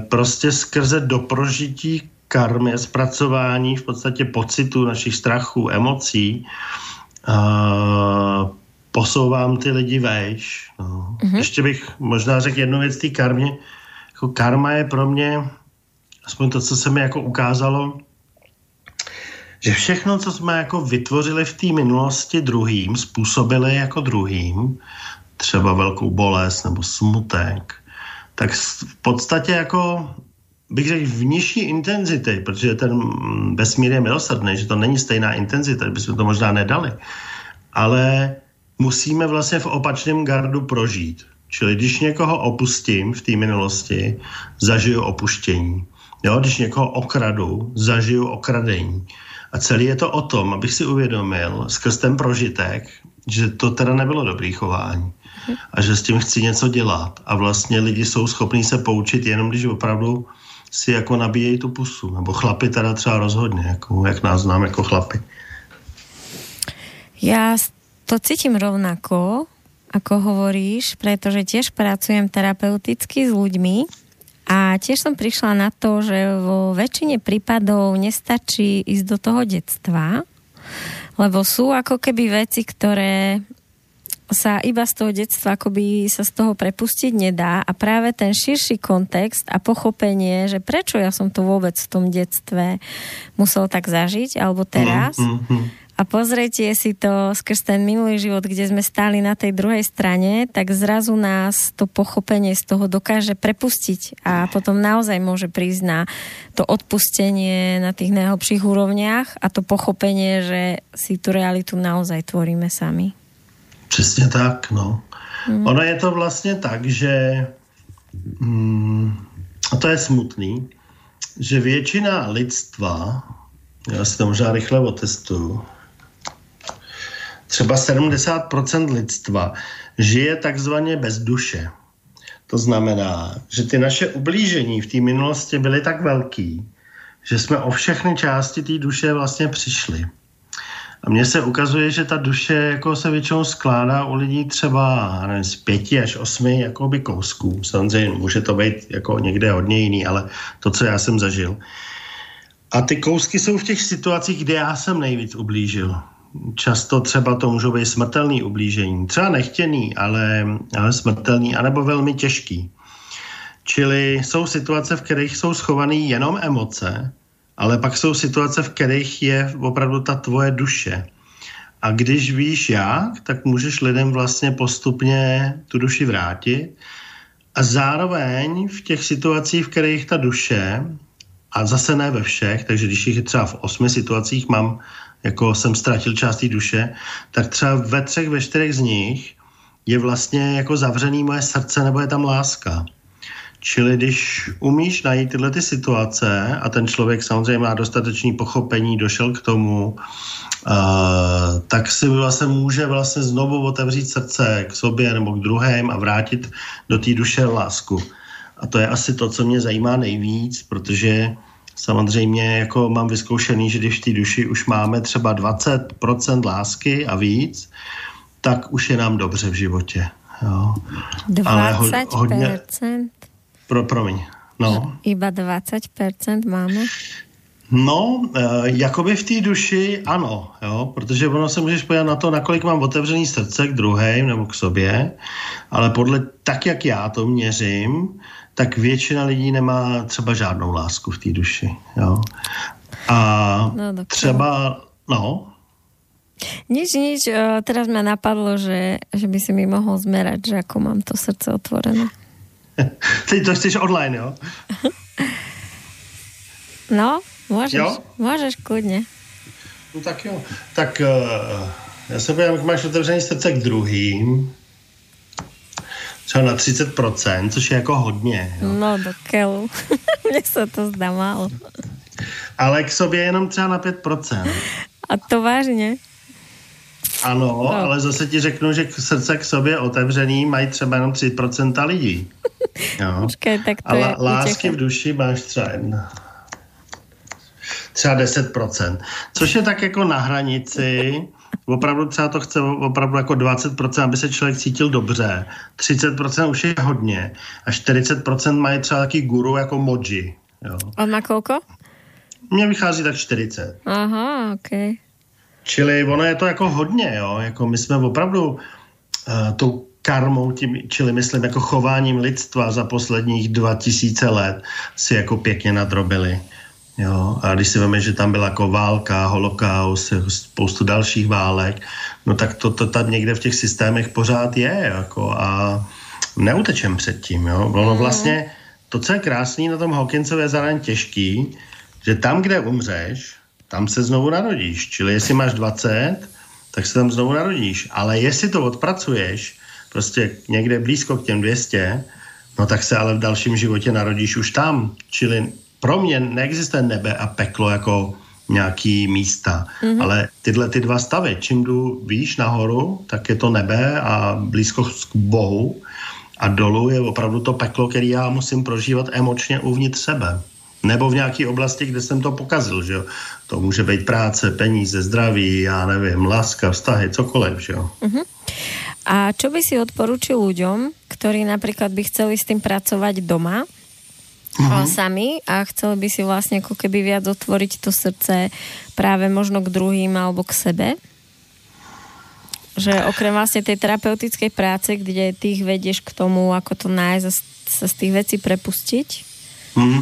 prostě skrze doprožití karmy, zpracování v podstatě pocitu našich strachů, emocí, uh, posouvám ty lidi vejš. No. Mm-hmm. Ještě bych možná řekl jednu věc té karmě. Jako karma je pro mě, aspoň to, co se mi jako ukázalo, že všechno, co jsme jako vytvořili v té minulosti druhým, způsobili jako druhým, třeba velkou bolest nebo smutek, tak v podstatě jako bych řekl v nižší intenzity, protože ten vesmír je milosrdný, že to není stejná intenzita, bychom to možná nedali, ale musíme vlastně v opačném gardu prožít. Čili když někoho opustím v té minulosti, zažiju opuštění. Jo, když někoho okradu, zažiju okradení. A celý je to o tom, abych si uvědomil skrz ten prožitek, že to teda nebylo dobrý chování a že s tím chci něco dělat. A vlastně lidi jsou schopní se poučit jenom, když opravdu si jako nabíjejí tu pusu. Nebo chlapi teda třeba rozhodně, jako, jak nás znám jako chlapi. Já to cítím rovnako, ako hovoríš, pretože tiež pracujem terapeuticky s ľuďmi tiež som prišla na to, že vo väčšine prípadov nestačí ísť do toho detstva, lebo sú ako keby veci, ktoré sa iba z toho detstva akoby sa z toho prepustiť nedá. A práve ten širší kontext a pochopenie, že prečo ja som to vôbec v tom detstve musel tak zažiť, alebo teraz, mm, mm, mm a pozrite si to skrz ten minulý život, kde sme stáli na tej druhej strane, tak zrazu nás to pochopenie z toho dokáže prepustiť a potom naozaj môže prísť na to odpustenie na tých najhlbších úrovniach a to pochopenie, že si tu realitu naozaj tvoríme sami. Přesně tak, no. Hmm. Ono je to vlastně tak, že mm, a to je smutný, že většina lidstva, já si to možná rychle otestuju, třeba 70% lidstva žije takzvaně bez duše. To znamená, že ty naše ublížení v té minulosti byly tak velký, že jsme o všechny části té duše vlastně přišli. A mně se ukazuje, že ta duše jako se většinou skládá u lidí třeba nevím, z pěti až osmi jakoby kousků. Samozřejmě může to být jako někde hodně jiný, ale to, co já jsem zažil. A ty kousky jsou v těch situacích, kde já jsem nejvíc ublížil často třeba to můžou být smrtelný ublížení. Třeba nechtěný, ale, ale smrtelný, anebo velmi těžký. Čili jsou situace, v kterých jsou schované jenom emoce, ale pak jsou situace, v kterých je opravdu ta tvoje duše. A když víš jak, tak můžeš lidem vlastně postupně tu duši vrátit. A zároveň v těch situacích, v kterých ta duše, a zase ne ve všech, takže když jich třeba v osmi situacích mám jako jsem ztratil část té duše, tak třeba ve třech, ve čtyřech z nich je vlastně jako zavřený moje srdce nebo je tam láska. Čili když umíš najít tyhle ty situace a ten člověk samozřejmě má dostatečný pochopení, došel k tomu, uh, tak si vlastně může vlastně znovu otevřít srdce k sobě nebo k druhým a vrátit do té duše lásku. A to je asi to, co mě zajímá nejvíc, protože Samozřejmě jako mám vyzkoušený, že když v té duši už máme třeba 20% lásky a víc, tak už je nám dobře v životě. Jo. 20%? Ale ho, hodně, pro, promiň. No. Iba 20% máme? No, e, jakoby v té duši ano, jo, protože ono se můžeš podívat na to, nakolik mám otevřený srdce k druhým nebo k sobě, ale podle tak, jak já to měřím, tak většina lidí nemá třeba žádnou lásku v té duši. Jo? A no, třeba, no, Nič, nič. Teraz ma napadlo, že, že by si mi mohol zmerať, že ako mám to srdce otvorené. Teď to chceš online, jo? No, môžeš. Jo? Môžeš kľudne. No tak jo. Tak uh, já se podívám, jak máš otevřený srdce k druhým třeba na 30%, což je jako hodně. Jo. No do kelu. Mně se to zdá málo. Ale k sobě jenom třeba na 5%. A to vážně? Ano, no. ale zase ti řeknu, že srdce k sobě otevřený mají třeba jenom 3% lidí. Jo. Počkej, tak to ale je lásky v duši máš třeba jedna. Třeba 10%. Což je tak jako na hranici opravdu třeba to chce opravdu jako 20%, aby se člověk cítil dobře. 30% už je hodně. A 40% mají třeba taky guru jako Moji. Jo. On má kolko? Mně vychází tak 40. Aha, ok. Čili ono je to jako hodně, jo. Jako my jsme opravdu uh, tou karmou, tím, čili myslím jako chováním lidstva za posledních 2000 let si jako pěkně nadrobili. Jo, a když si víme, že tam byla jako válka, holokaust, spoustu dalších válek, no tak to, to tam někde v těch systémech pořád je, jako a neutečem před tím, jo. Ono mhm. vlastně, to, co je krásný na tom Hawkinsově je zároveň těžký, že tam, kde umřeš, tam se znovu narodíš. Čili jestli máš 20, tak se tam znovu narodíš. Ale jestli to odpracuješ, prostě někde blízko k těm 200, no tak se ale v dalším životě narodíš už tam. Čili pro mě neexistuje nebe a peklo jako nějaký místa, mm-hmm. ale tyhle ty dva stavy, čím jdu výš nahoru, tak je to nebe a blízko k Bohu a dolů je opravdu to peklo, který já musím prožívat emočně uvnitř sebe. Nebo v nějaké oblasti, kde jsem to pokazil, že jo. To může být práce, peníze, zdraví, já nevím, láska, vztahy, cokoliv, že jo. Mm-hmm. A čo by si odporučil ľuďom, ktorí napríklad by chceli s tým pracovať doma, uh-huh. sami a chceli by si vlastne ako keby viac otvoriť to srdce práve možno k druhým alebo k sebe. Že okrem vlastne tej terapeutickej práce, kde ty ich vedieš k tomu, ako to nájsť a sa z tých vecí prepustiť. Hmm.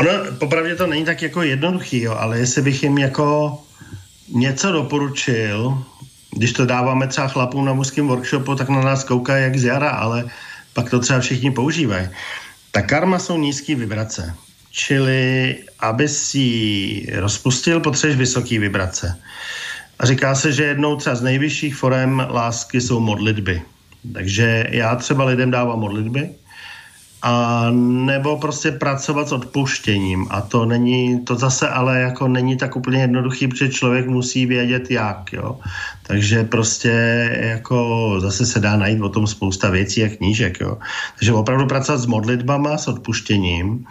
Ono, popravdě to není tak jako jednoduchý, jo, ale jestli bych jim jako něco doporučil, když to dáváme třeba chlapům na mužském workshopu, tak na nás koukají jak z jara, ale pak to třeba všichni používají. Ta karma jsou nízké vibrace. Čili, aby si rozpustil, potřebuješ vysoké vibrace. A říká se, že jednou třeba z nejvyšších forem lásky jsou modlitby. Takže já třeba lidem dávám modlitby, a nebo prostě pracovat s odpuštěním. A to není, to zase ale jako není tak úplně jednoduchý, protože člověk musí vědět jak, jo. Takže prostě jako zase se dá najít o tom spousta věcí a knížek, jo. Takže opravdu pracovat s modlitbama, s odpuštěním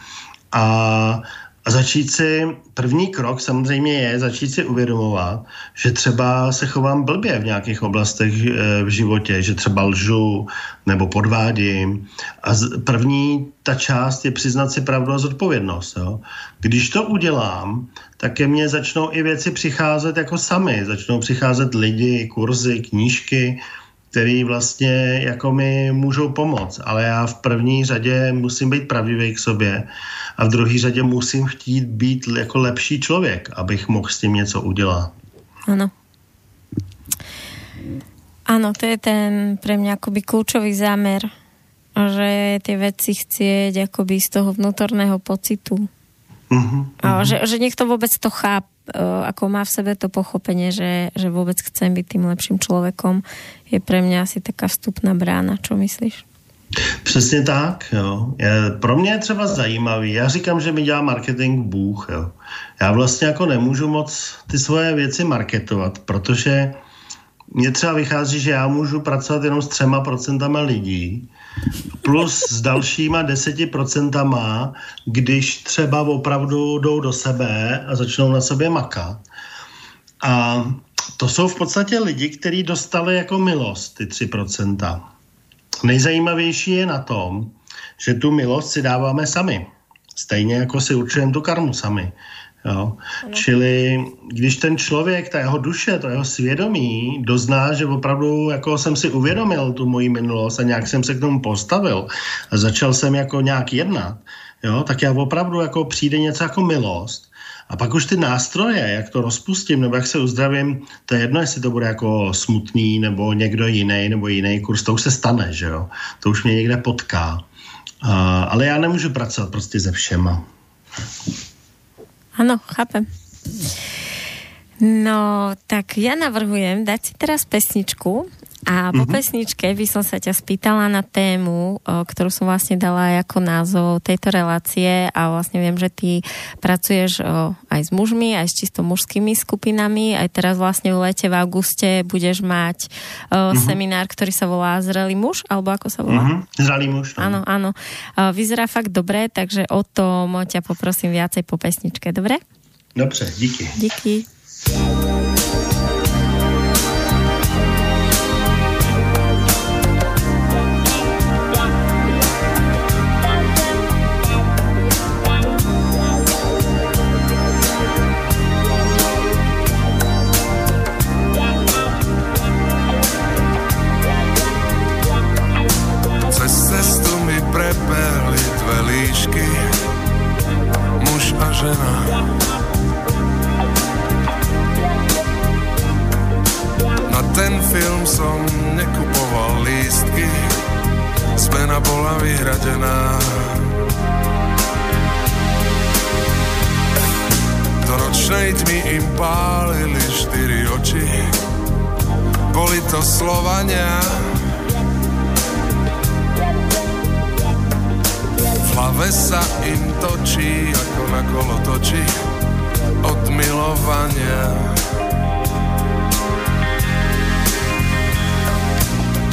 a a začít si, první krok samozřejmě je začít si uvědomovat, že třeba se chovám blbě v nějakých oblastech eh, v životě, že třeba lžu nebo podvádím. A první ta část je přiznat si pravdu a zodpovědnost. Jo? Když to udělám, tak ke mně začnou i věci přicházet jako sami. Začnou přicházet lidi, kurzy, knížky, který vlastně jako mi můžou pomoct. Ale já v první řadě musím být pravdivý k sobě a v druhé řadě musím chtít být jako lepší člověk, abych mohl s tím něco udělat. Ano. Ano, to je ten pre mňa akoby kľúčový zámer, že tie veci chcieť akoby z toho vnútorného pocitu. Uh-huh, uh-huh. Že, že niekto vôbec to cháp, e, ako má v sebe to pochopenie, že, že vôbec chcem byť tým lepším človekom, je pre mňa asi taká vstupná brána. Čo myslíš? Přesně tak, jo. Je, pro mě je třeba zajímavý, já říkám, že mi dělá marketing Bůh, jo. Já vlastně jako nemůžu moc ty svoje věci marketovat, protože mně třeba vychází, že já můžu pracovat jenom s třema procentama lidí, plus s dalšíma deseti procentama, když třeba opravdu jdou do sebe a začnou na sobě makat. A to jsou v podstatě lidi, kteří dostali jako milost, ty tři procenta. Nejzajímavější je na tom, že tu milost si dáváme sami. Stejně jako si určujeme tu karmu sami. Jo. Čili když ten člověk, ta jeho duše, to jeho svědomí dozná, že opravdu jako jsem si uvědomil tu moji minulost a nějak jsem se k tomu postavil a začal jsem jako nějak jednat, jo, tak já opravdu jako přijde něco jako milost a pak už ty nástroje, jak to rozpustím, nebo jak se uzdravím, to je jedno, jestli to bude jako smutný, nebo někdo jiný, nebo jiný kurz, to už se stane, že jo. To už mě někde potká. Uh, ale já nemůžu pracovat prostě se všema. Ano, chápem. No, tak ja navrhujem dať si teraz pesničku a po mm-hmm. pesničke by som sa ťa spýtala na tému, ktorú som vlastne dala ako názov tejto relácie a vlastne viem, že ty pracuješ aj s mužmi, aj s čisto mužskými skupinami. Aj teraz vlastne v lete v auguste budeš mať mm-hmm. seminár, ktorý sa volá Zrelý muž, alebo ako sa volá? Mm-hmm. Zrelý muž. No. Áno, áno. Vyzerá fakt dobre, takže o tom ťa poprosím viacej po pesničke, dobre? Dobře, díky. Díky. žena. Na ten film som nekupoval lístky, zmena bola vyhradená. Do ročnej tmy im pálili štyri oči, boli to Slovania. Hlave sa im točí, ako na kolo točí, od milovania.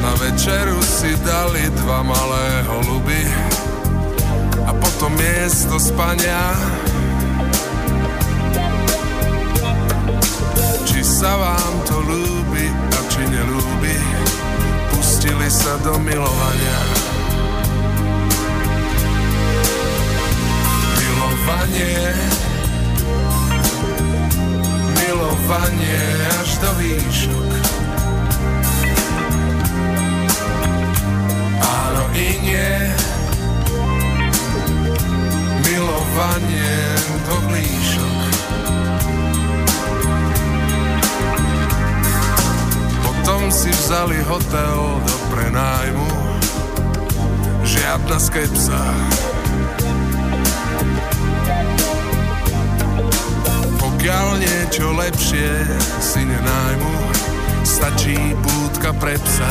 Na večeru si dali dva malé holuby a potom miesto spania. Či sa vám to ľúbi a či nelúbi, pustili sa do milovania. Milovanie, milovanie až do výšok i nie milovanie do blížok. Potom si vzali hotel do prenájmu, žiadna skepsa. Pokiaľ niečo lepšie si nenájmu, stačí pútka pre psa.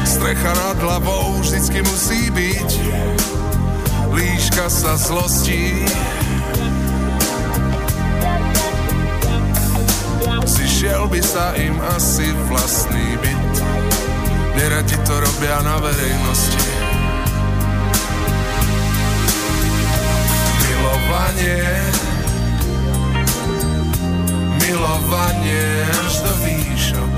strecha nad hlavou vždycky musí byť. Líška sa zlostí. Zišiel by sa im asi vlastný byt. Neradi to robia na verejnosti. Milovanie, milovanie až do výšok.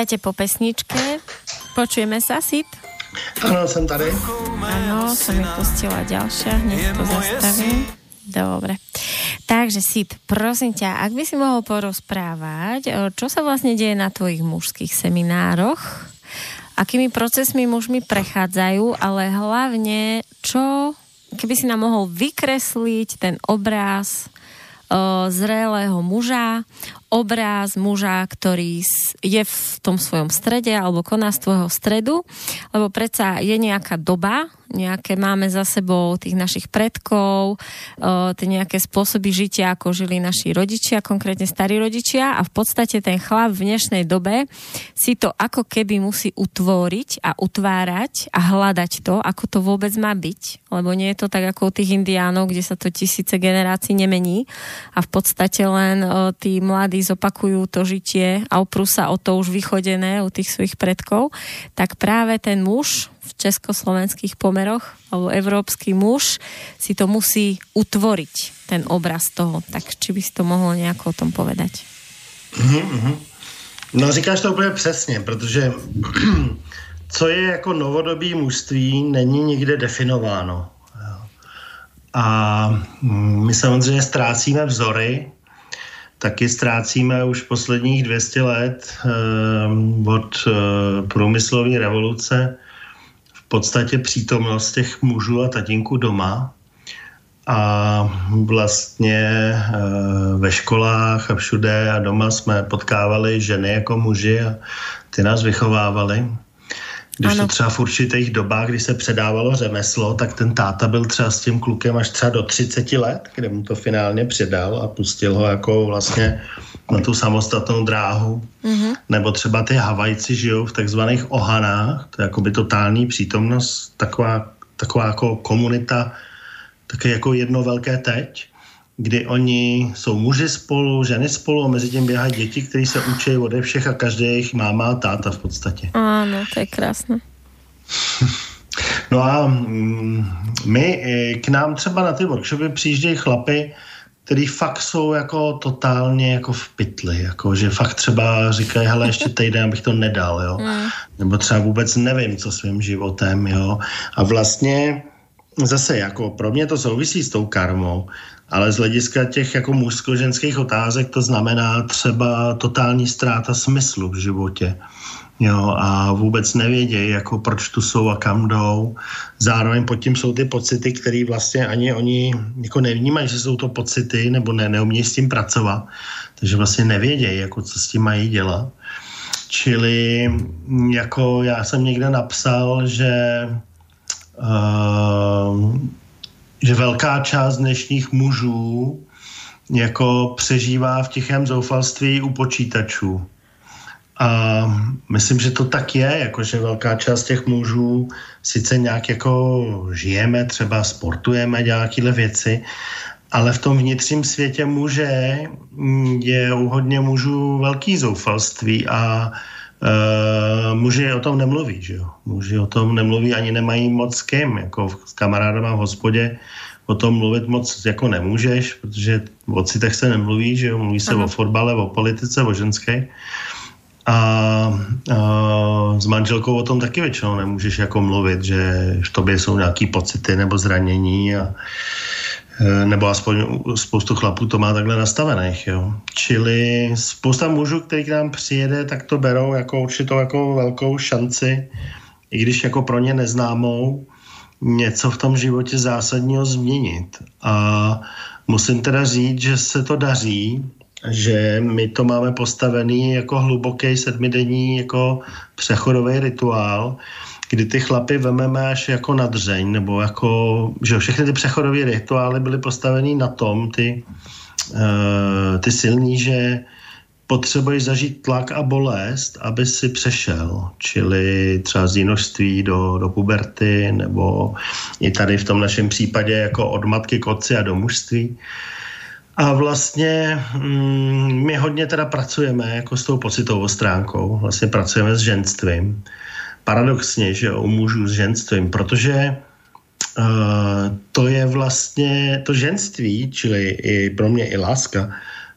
Vítajte po pesničke. Počujeme sa, Sid? Ano, jsem tady. Ano, som mi pustila ďalšia, hneď to zastavím. Dobre. Takže Sid, prosím ťa, ak by si mohol porozprávať, čo sa vlastne deje na tvojich mužských seminároch, akými procesmi mužmi prechádzajú, ale hlavne, čo, keby si nám mohol vykresliť ten obraz zrelého muža, obraz muža, ktorý je v tom svojom strede alebo koná z tvojho stredu, lebo predsa je nejaká doba, nejaké máme za sebou tých našich predkov, tie nejaké spôsoby žitia, ako žili naši rodičia, konkrétne starí rodičia. A v podstate ten chlap v dnešnej dobe si to ako keby musí utvoriť a utvárať a hľadať to, ako to vôbec má byť, lebo nie je to tak ako u tých indiánov, kde sa to tisíce generácií nemení. A v podstate len tí mladí zopakujú to žitie a oprú sa o to už vychodené u tých svojich predkov, tak práve ten muž československých pomeroch, alebo európsky muž si to musí utvoriť, ten obraz toho. Tak či by si to mohlo nejako o tom povedať? Mm-hmm. No říkáš to úplně přesně, protože co je jako novodobí mužství, není nikde definováno. A my samozřejmě ztrácíme vzory, taky ztrácíme už posledních 200 let eh, od eh, průmyslové revoluce podstatě přítomnost těch mužů a tatínků doma a vlastně eh, ve školách a všude a doma jsme potkávali ženy jako muži a ty nás vychovávali. Když ano. to třeba v určitých dobách, kdy se předávalo řemeslo, tak ten táta byl třeba s tím klukem až třeba do 30 let, kde mu to finálně předal a pustil ho jako vlastně na tu samostatnou dráhu. Mm-hmm. Nebo třeba ty Havajci žijou v takzvaných ohanách, to je jako by totální přítomnost, taková, taková jako komunita, také jako jedno velké teď, kdy oni jsou muži spolu, ženy spolu a mezi tím běhají děti, kteří se učí ode všech a každý jejich máma a táta v podstatě. Ano, to je krásné. no a mm, my k nám třeba na ty workshopy přijíždějí chlapy, který fakt jsou jako totálně jako v pytli, jako že fakt třeba říkají, hele, ještě týden bych to nedal, jo. Mm. Nebo třeba vůbec nevím, co svým životem, jo. A vlastně zase jako pro mě to souvisí s tou karmou, ale z hlediska těch jako mužsko-ženských otázek to znamená třeba totální ztráta smyslu v životě. Jo, a vůbec nevědějí, jako proč tu jsou a kam jdou. Zároveň pod tím jsou ty pocity, které vlastně ani oni jako nevnímají, že jsou to pocity, nebo ne, neumějí s tím pracovat. Takže vlastně nevědějí, jako co s tím mají dělat. Čili jako já jsem někde napsal, že uh, že velká část dnešních mužů jako přežívá v tichém zoufalství u počítačů. A myslím, že to tak je, jakože velká část těch mužů sice nějak jako žijeme, třeba sportujeme, nějakéhle věci, ale v tom vnitřním světě muže je u hodně mužů velký zoufalství a Uh, muži o tom nemluví, že jo. Muži o tom nemluví, ani nemají moc s kým, jako s kamarádama v hospodě o tom mluvit moc jako nemůžeš, protože o citech se nemluví, že jo, mluví se Aha. o fotbale, o politice, o ženské. A, a s manželkou o tom taky většinou nemůžeš jako mluvit, že v tobě jsou nějaký pocity nebo zranění a nebo aspoň spoustu chlapů to má takhle nastavených, jo. Čili spousta mužů, který k nám přijede, tak to berou jako určitou jako velkou šanci, i když jako pro ně neznámou, něco v tom životě zásadního změnit. A musím teda říct, že se to daří, že my to máme postavený jako hluboký sedmidenní jako přechodový rituál, kdy ty chlapy vememe až jako na dřeň, nebo jako, že všechny ty přechodové rituály byly postavený na tom, ty, uh, ty silný, že potřebuješ zažít tlak a bolest, aby si přešel, čili třeba z jinožství do, do puberty, nebo i tady v tom našem případě jako od matky k otci a do mužství. A vlastně mm, my hodně teda pracujeme jako s tou pocitovou stránkou, vlastně pracujeme s ženstvím. Paradoxně, že u mužů s ženstvím, protože uh, to je vlastně to ženství, čili i pro mě i láska,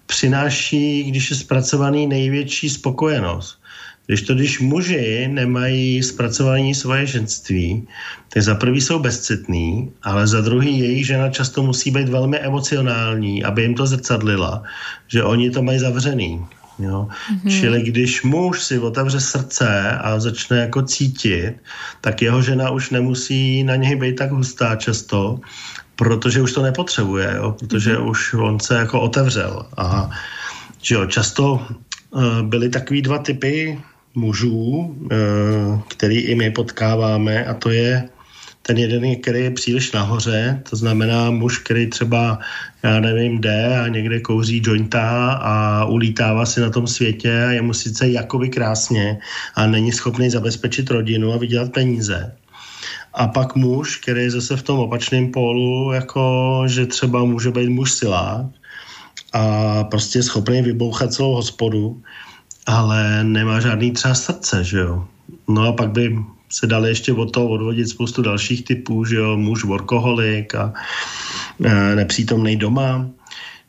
přináší, když je zpracovaný, největší spokojenost. Když to, když muži nemají zpracování svoje ženství, tak za prvý jsou bezcitný, ale za druhý jejich žena často musí být velmi emocionální, aby jim to zrcadlila, že oni to mají zavřený. Jo? Mm-hmm. Čili když muž si otevře srdce a začne jako cítit, tak jeho žena už nemusí na něj být tak hustá často, protože už to nepotřebuje, jo? protože mm-hmm. už on se jako otevřel. A že jo, často uh, byly takový dva typy mužů, uh, který i my potkáváme a to je ten jeden, který je příliš nahoře, to znamená muž, který třeba, já nevím, jde a někde kouří jointa a ulítává si na tom světě a je mu sice jakoby krásně a není schopný zabezpečit rodinu a vydělat peníze. A pak muž, který je zase v tom opačném pólu, jako že třeba může být muž silák a prostě je schopný vybouchat celou hospodu, ale nemá žádný třeba srdce, že jo. No a pak by se dali ještě od toho odvodit spoustu dalších typů, že jo, muž workoholik a e, nepřítomný doma.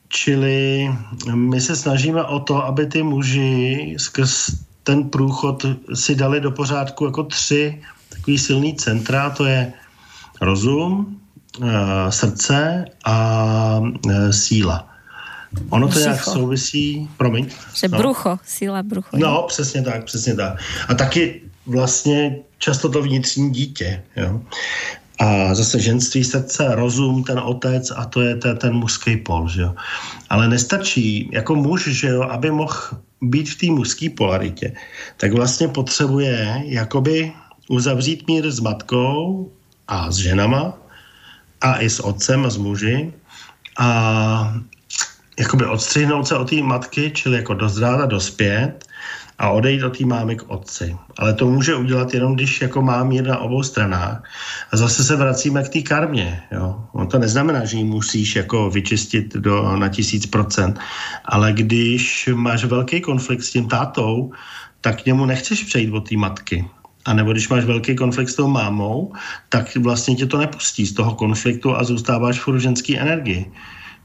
Čili my se snažíme o to, aby ty muži skrz ten průchod si dali do pořádku jako tři takový silný centra, to je rozum, e, srdce a e, síla. Ono to nějak souvisí, promiň. Že no. brucho, síla brucho. No, přesně tak, přesně tak. A taky vlastně často to vnitřní dítě. Jo? A zase ženství, srdce, rozum, ten otec a to je ten, ten mužský pol. Že jo? Ale nestačí jako muž, že jo, aby mohl být v té mužské polaritě, tak vlastně potřebuje jakoby uzavřít mír s matkou a s ženama a i s otcem a s muži a jakoby odstřihnout se od té matky, čili jako dozrát a dospět a odejít od té mámy k otci. Ale to může udělat jenom, když jako má mír na obou stranách. A zase se vracíme k té karmě. Jo. On to neznamená, že ji musíš jako vyčistit do, na tisíc procent, ale když máš velký konflikt s tím tátou, tak k němu nechceš přejít od té matky. A nebo když máš velký konflikt s tou mámou, tak vlastně tě to nepustí z toho konfliktu a zůstáváš v ženské energii.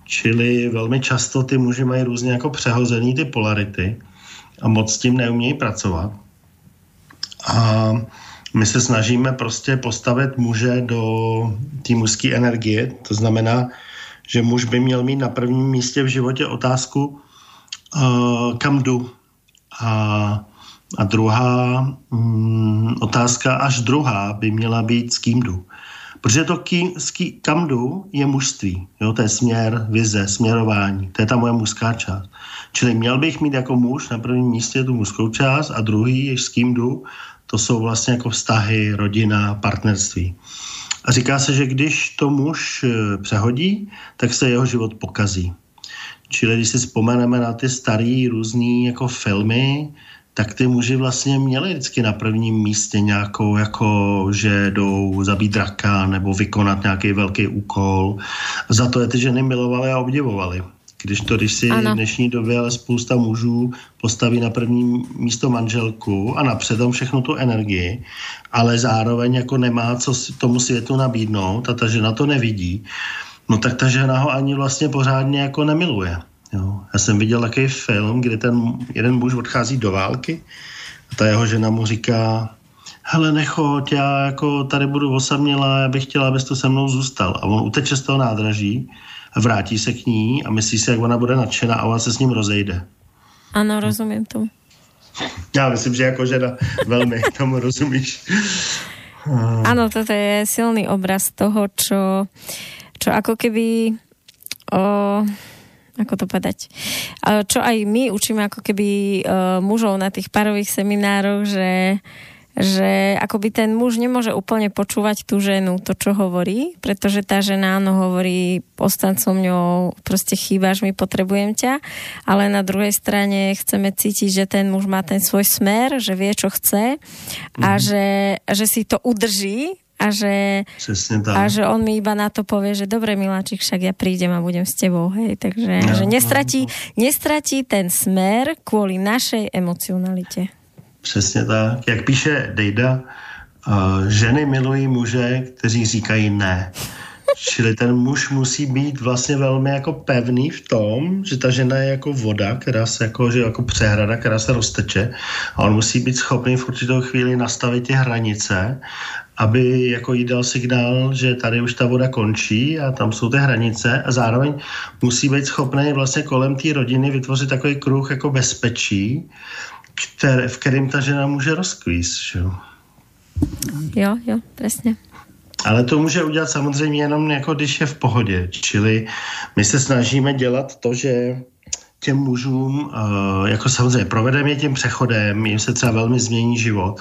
Čili velmi často ty muži mají různě jako přehozený ty polarity a moc s tím neumějí pracovat. A my se snažíme prostě postavit muže do té mužské energie. To znamená, že muž by měl mít na prvním místě v životě otázku, uh, kam jdu. A, a druhá um, otázka, až druhá, by měla být, s kým jdu. Protože to, ký, ký, kam jdu, je mužství. Jo? To je směr, vize, směrování. To je ta moje mužská část. Čili měl bych mít jako muž na prvním místě tu mužskou část a druhý, s kým jdu, to jsou vlastně jako vztahy, rodina, partnerství. A říká se, že když to muž eh, přehodí, tak se jeho život pokazí. Čili když si vzpomeneme na ty staré různé jako filmy, tak ty muži vlastně měli vždycky na prvním místě nějakou, jako že jdou zabít draka nebo vykonat nějaký velký úkol. Za to je ty ženy milovali a obdivovali. Když to, když si ano. v dnešní době ale spousta mužů postaví na první místo manželku a napředom všechno tu energii, ale zároveň jako nemá co tomu světu nabídnout a ta žena to nevidí, no tak ta žena ho ani vlastně pořádně jako nemiluje. Jo. Já jsem viděl takový film, kde ten jeden muž odchází do války a ta jeho žena mu říká, hele nechoď, já jako tady budu osamělá, já bych chtěla, abys tu se mnou zůstal. A on uteče z toho nádraží a vrátí se k ní a myslí si, jak ona bude nadšená a ona se s ním rozejde. Ano, rozumím tomu. Já myslím, že jako žena velmi tomu rozumíš. Ano, toto je silný obraz toho, čo, čo ako keby o, ako to povedať, čo aj my učíme ako keby mužov na tých parových seminároch, že že akoby ten muž nemôže úplne počúvať tú ženu, to, čo hovorí, pretože tá žena áno hovorí, ostan so mňou, proste chýbaš mi, potrebujem ťa, ale na druhej strane chceme cítiť, že ten muž má ten svoj smer, že vie, čo chce a mm. že, že si to udrží a že, a že on mi iba na to povie, že dobre miláčik, však ja prídem a budem s tebou, hej, takže no, že nestratí, no, no. nestratí ten smer kvôli našej emocionalite. Přesně tak. Jak píše Dejda, uh, ženy milují muže, kteří říkají ne. Čili ten muž musí být vlastně velmi jako pevný v tom, že ta žena je jako voda, která se jako, že jako přehrada, která se rozteče a on musí být schopný v určitou chvíli nastavit ty hranice, aby jako jí dal signál, že tady už ta voda končí a tam jsou ty hranice a zároveň musí být schopný vlastně kolem té rodiny vytvořit takový kruh jako bezpečí, které, v kterým ta žena může rozkvíst. Jo, jo, přesně. Ale to může udělat samozřejmě jenom jako když je v pohodě. Čili my se snažíme dělat to, že těm mužům, eh, jako samozřejmě provedeme je tím přechodem, jim se třeba velmi změní život,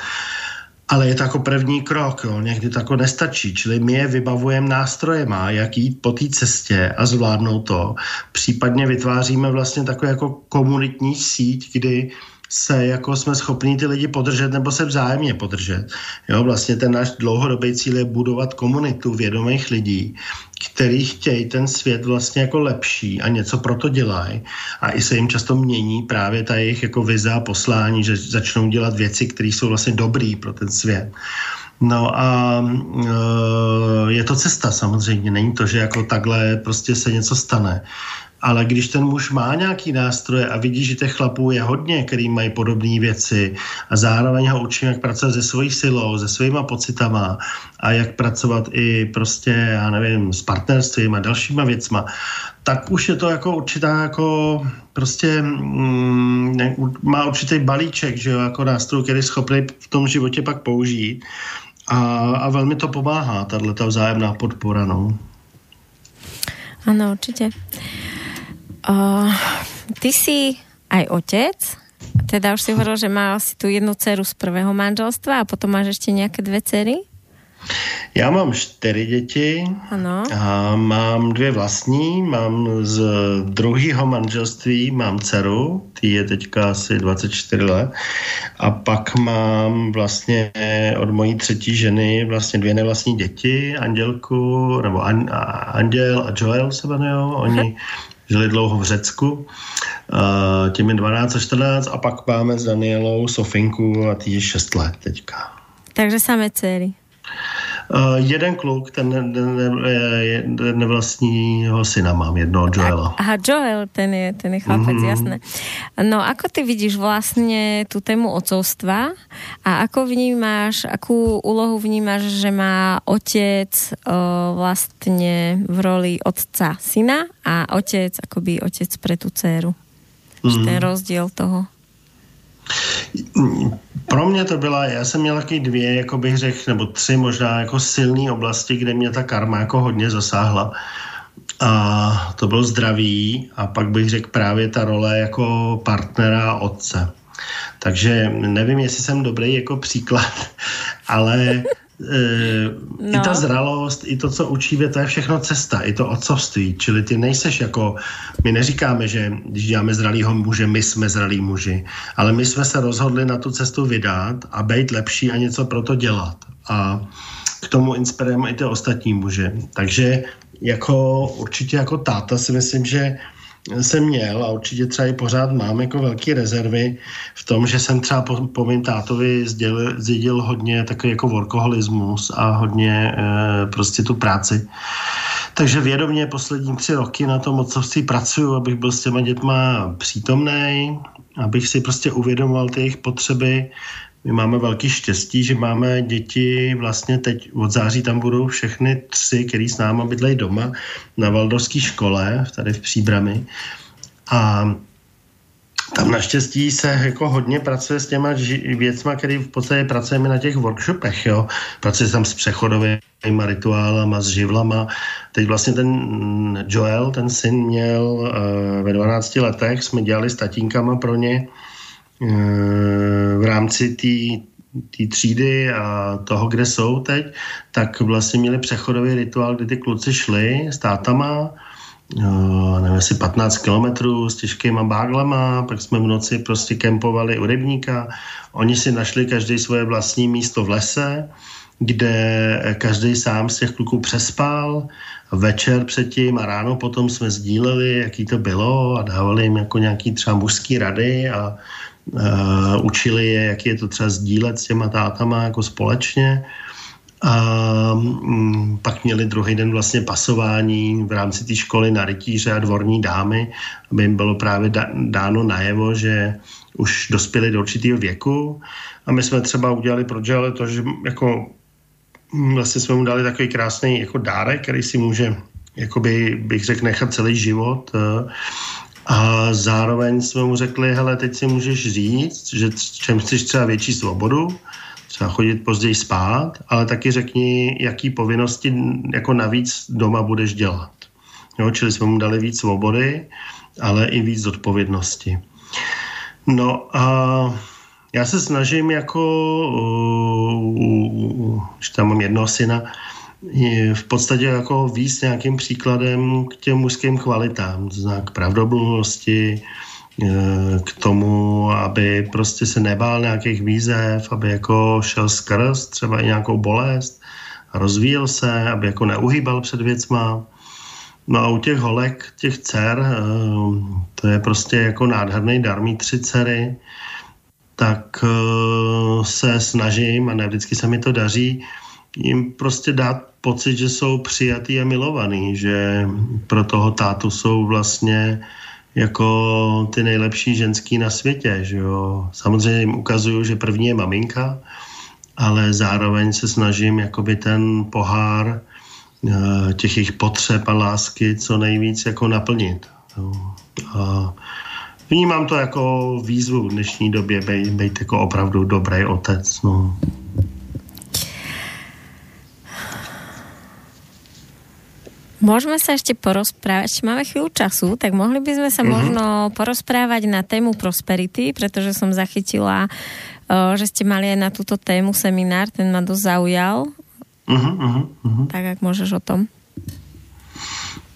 ale je to jako první krok, jo. někdy to jako nestačí, čili my je vybavujeme nástrojema, jak jít po té cestě a zvládnout to. Případně vytváříme vlastně takovou jako komunitní síť, kdy se jako jsme schopní ty lidi podržet nebo se vzájemně podržet. Jo, vlastně ten náš dlouhodobý cíl je budovat komunitu vědomých lidí, který chtějí ten svět vlastně jako lepší a něco pro to dělají. A i se jim často mění právě ta jejich jako vize a poslání, že začnou dělat věci, které jsou vlastně dobrý pro ten svět. No a e, je to cesta samozřejmě, není to, že jako takhle prostě se něco stane. Ale když ten muž má nějaký nástroje a vidí, že těch chlapů je hodně, který mají podobné věci a zároveň ho učím, jak pracovat se svojí silou, se svýma pocitama a jak pracovat i prostě, já nevím, s partnerstvím a dalšíma věcma, tak už je to jako určitá jako prostě mm, má určitý balíček, že jo, jako nástroj, který je schopný v tom životě pak použít a, a velmi to pomáhá, tahle ta vzájemná podpora, no. Ano, určitě. Uh, ty si aj otec, teda už si hovoril, že mal si tu jednu dceru z prvého manželstva a potom máš ešte nejaké dve cery? Já mám čtyři děti ano. a mám dvě vlastní. Mám z druhého manželství mám dceru, ty je teďka asi 24 let. A pak mám vlastně od mojí třetí ženy vlastně dvě nevlastní děti, Andělku, nebo An, Anděl a Joel se jmenují. Oni žili dlouho v Řecku, těmi 12 a 14 a pak máme s Danielou Sofinku a je 6 let teďka. Takže samé dcery. Uh, jeden kluk, ten, ten, ten, ten nevlastního syna mám, jednoho Joela. Aha, Joel, ten je, ten je chlapec, mm-hmm. jasné. No, ako ty vidíš vlastně tu tému otcovstva a ako vnímáš, akú úlohu vnímáš, že má otec uh, vlastně v roli otca syna a otec akoby otec pre tu dceru? Mm-hmm. Ten rozdíl toho. Pro mě to byla, já jsem měl taky dvě, jako bych řekl, nebo tři možná jako silné oblasti, kde mě ta karma jako hodně zasáhla. A to bylo zdraví a pak bych řekl právě ta role jako partnera a otce. Takže nevím, jestli jsem dobrý jako příklad, ale no. i ta zralost, i to, co učíme, to je všechno cesta, i to otcovství. Čili ty nejseš jako, my neříkáme, že když děláme zralýho muže, my jsme zralí muži, ale my jsme se rozhodli na tu cestu vydat a být lepší a něco pro to dělat. A k tomu inspirujeme i ty ostatní muže. Takže jako určitě jako táta si myslím, že jsem měl a určitě třeba i pořád mám jako velké rezervy v tom, že jsem třeba po, po mým tátovi zdědil hodně takový jako workoholismus a hodně e, prostě tu práci. Takže vědomě poslední tři roky na tom otcovství pracuju, abych byl s těma dětma přítomný, abych si prostě uvědomoval ty jejich potřeby, my máme velký štěstí, že máme děti, vlastně teď od září tam budou všechny tři, který s náma bydlejí doma na Valdovské škole, tady v Příbrami. A tam naštěstí se jako hodně pracuje s těma věcma, které v podstatě pracujeme na těch workshopech, jo. Pracuje tam s přechodovými rituálama, s živlama. Teď vlastně ten Joel, ten syn měl uh, ve 12 letech, jsme dělali s tatínkama pro ně v rámci té třídy a toho, kde jsou teď, tak vlastně měli přechodový rituál, kdy ty kluci šli s tátama, no, nevím, asi 15 kilometrů s těžkýma báglema, pak jsme v noci prostě kempovali u rybníka. Oni si našli každý svoje vlastní místo v lese, kde každý sám z těch kluků přespal. Večer předtím a ráno potom jsme sdíleli, jaký to bylo a dávali jim jako nějaký třeba mužský rady a Uh, učili je, jak je to třeba sdílet s těma tátama jako společně. A mm, pak měli druhý den vlastně pasování v rámci té školy na rytíře a dvorní dámy, aby jim bylo právě dáno najevo, že už dospěli do určitého věku. A my jsme třeba udělali pro Joele to, že jako mm, vlastně jsme mu dali takový krásný jako dárek, který si může, jakoby bych řekl, nechat celý život. A zároveň jsme mu řekli, hele, teď si můžeš říct, že čem chceš třeba větší svobodu, třeba chodit později spát, ale taky řekni, jaký povinnosti jako navíc doma budeš dělat. Jo, čili jsme mu dali víc svobody, ale i víc odpovědnosti. No a já se snažím jako, že tam mám jednoho syna, v podstatě jako víc nějakým příkladem k těm mužským kvalitám, znak pravdobnosti, Eh, k tomu, aby prostě se nebál nějakých výzev, aby jako šel skrz třeba i nějakou bolest, rozvíjel se, aby jako neuhýbal před věcma. No a u těch holek, těch dcer, eh, to je prostě jako nádherný dar mít tři dcery, tak eh, se snažím, a ne vždycky se mi to daří, jim prostě dát pocit, že jsou přijatý a milovaný, že pro toho tátu jsou vlastně jako ty nejlepší ženský na světě. Že jo? Samozřejmě jim ukazuju, že první je maminka, ale zároveň se snažím jakoby ten pohár eh, těch jejich potřeb a lásky co nejvíc jako naplnit. Jo? A vnímám to jako výzvu v dnešní době, být jako opravdu dobrý otec. No. Môžeme sa ešte porozprávať, máme chvíľu času, tak mohli by sme sa mm-hmm. možno porozprávať na tému prosperity, pretože som zachytila, uh, že ste mali aj na túto tému seminár, ten ma dosť zaujal. Uh-huh, uh-huh. Tak ak môžeš o tom.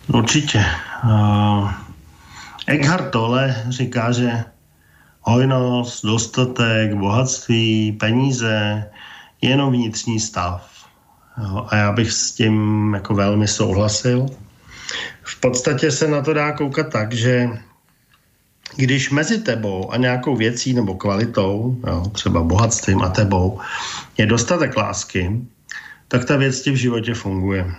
Určitě. Uh, Eckhart Tolle říká, že hojnost, dostatek, bohatství, peníze je jenom vnitřní stav. A já bych s tím jako velmi souhlasil. V podstatě se na to dá koukat tak, že když mezi tebou a nějakou věcí nebo kvalitou, jo, třeba bohatstvím a tebou, je dostatek lásky, tak ta věc ti v životě funguje.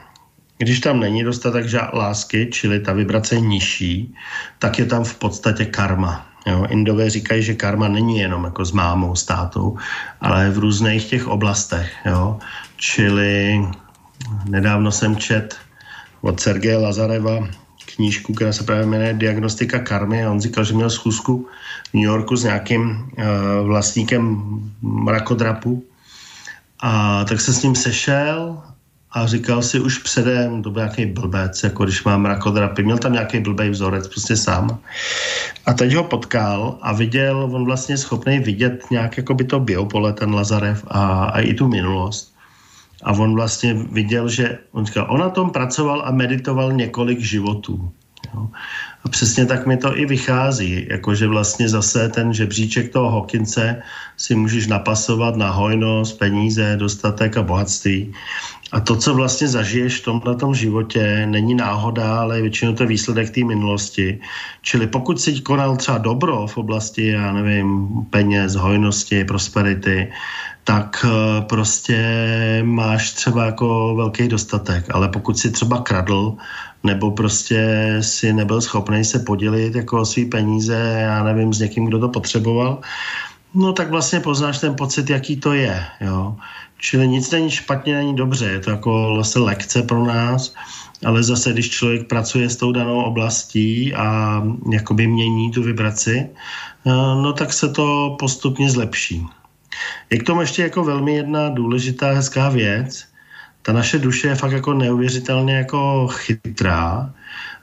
Když tam není dostatek lásky, čili ta vibrace je nižší, tak je tam v podstatě karma. Jo, Indové říkají, že karma není jenom jako s mámou, s tátou, ale v různých těch oblastech. Jo. Čili nedávno jsem čet od Sergeje Lazareva knížku, která se právě jmenuje Diagnostika karmy a on říkal, že měl schůzku v New Yorku s nějakým uh, vlastníkem mrakodrapu a tak se s ním sešel a říkal si už předem, to byl nějaký blbec, jako když mám mrakodrapy, měl tam nějaký blbej vzorec, prostě sám. A teď ho potkal a viděl, on vlastně schopný vidět nějak jako by to biopole, ten Lazarev a, a i tu minulost. A on vlastně viděl, že on, říkal, on na tom pracoval a meditoval několik životů. Jo. A přesně tak mi to i vychází, jakože vlastně zase ten žebříček toho Hokince si můžeš napasovat na hojnost, peníze, dostatek a bohatství. A to, co vlastně zažiješ v tomhle tom životě, není náhoda, ale většinou to je výsledek té minulosti. Čili pokud si konal třeba dobro v oblasti, já nevím, peněz, hojnosti, prosperity, tak eh, prostě máš třeba jako velký dostatek, ale pokud si třeba kradl, nebo prostě si nebyl schopný se podělit jako o svý peníze, já nevím, s někým, kdo to potřeboval, no tak vlastně poznáš ten pocit, jaký to je, jo. Čili nic není špatně, není dobře, je to jako zase lekce pro nás, ale zase, když člověk pracuje s tou danou oblastí a jakoby mění tu vibraci, eh, no tak se to postupně zlepší. Je k tomu ještě jako velmi jedna důležitá, hezká věc. Ta naše duše je fakt jako neuvěřitelně jako chytrá.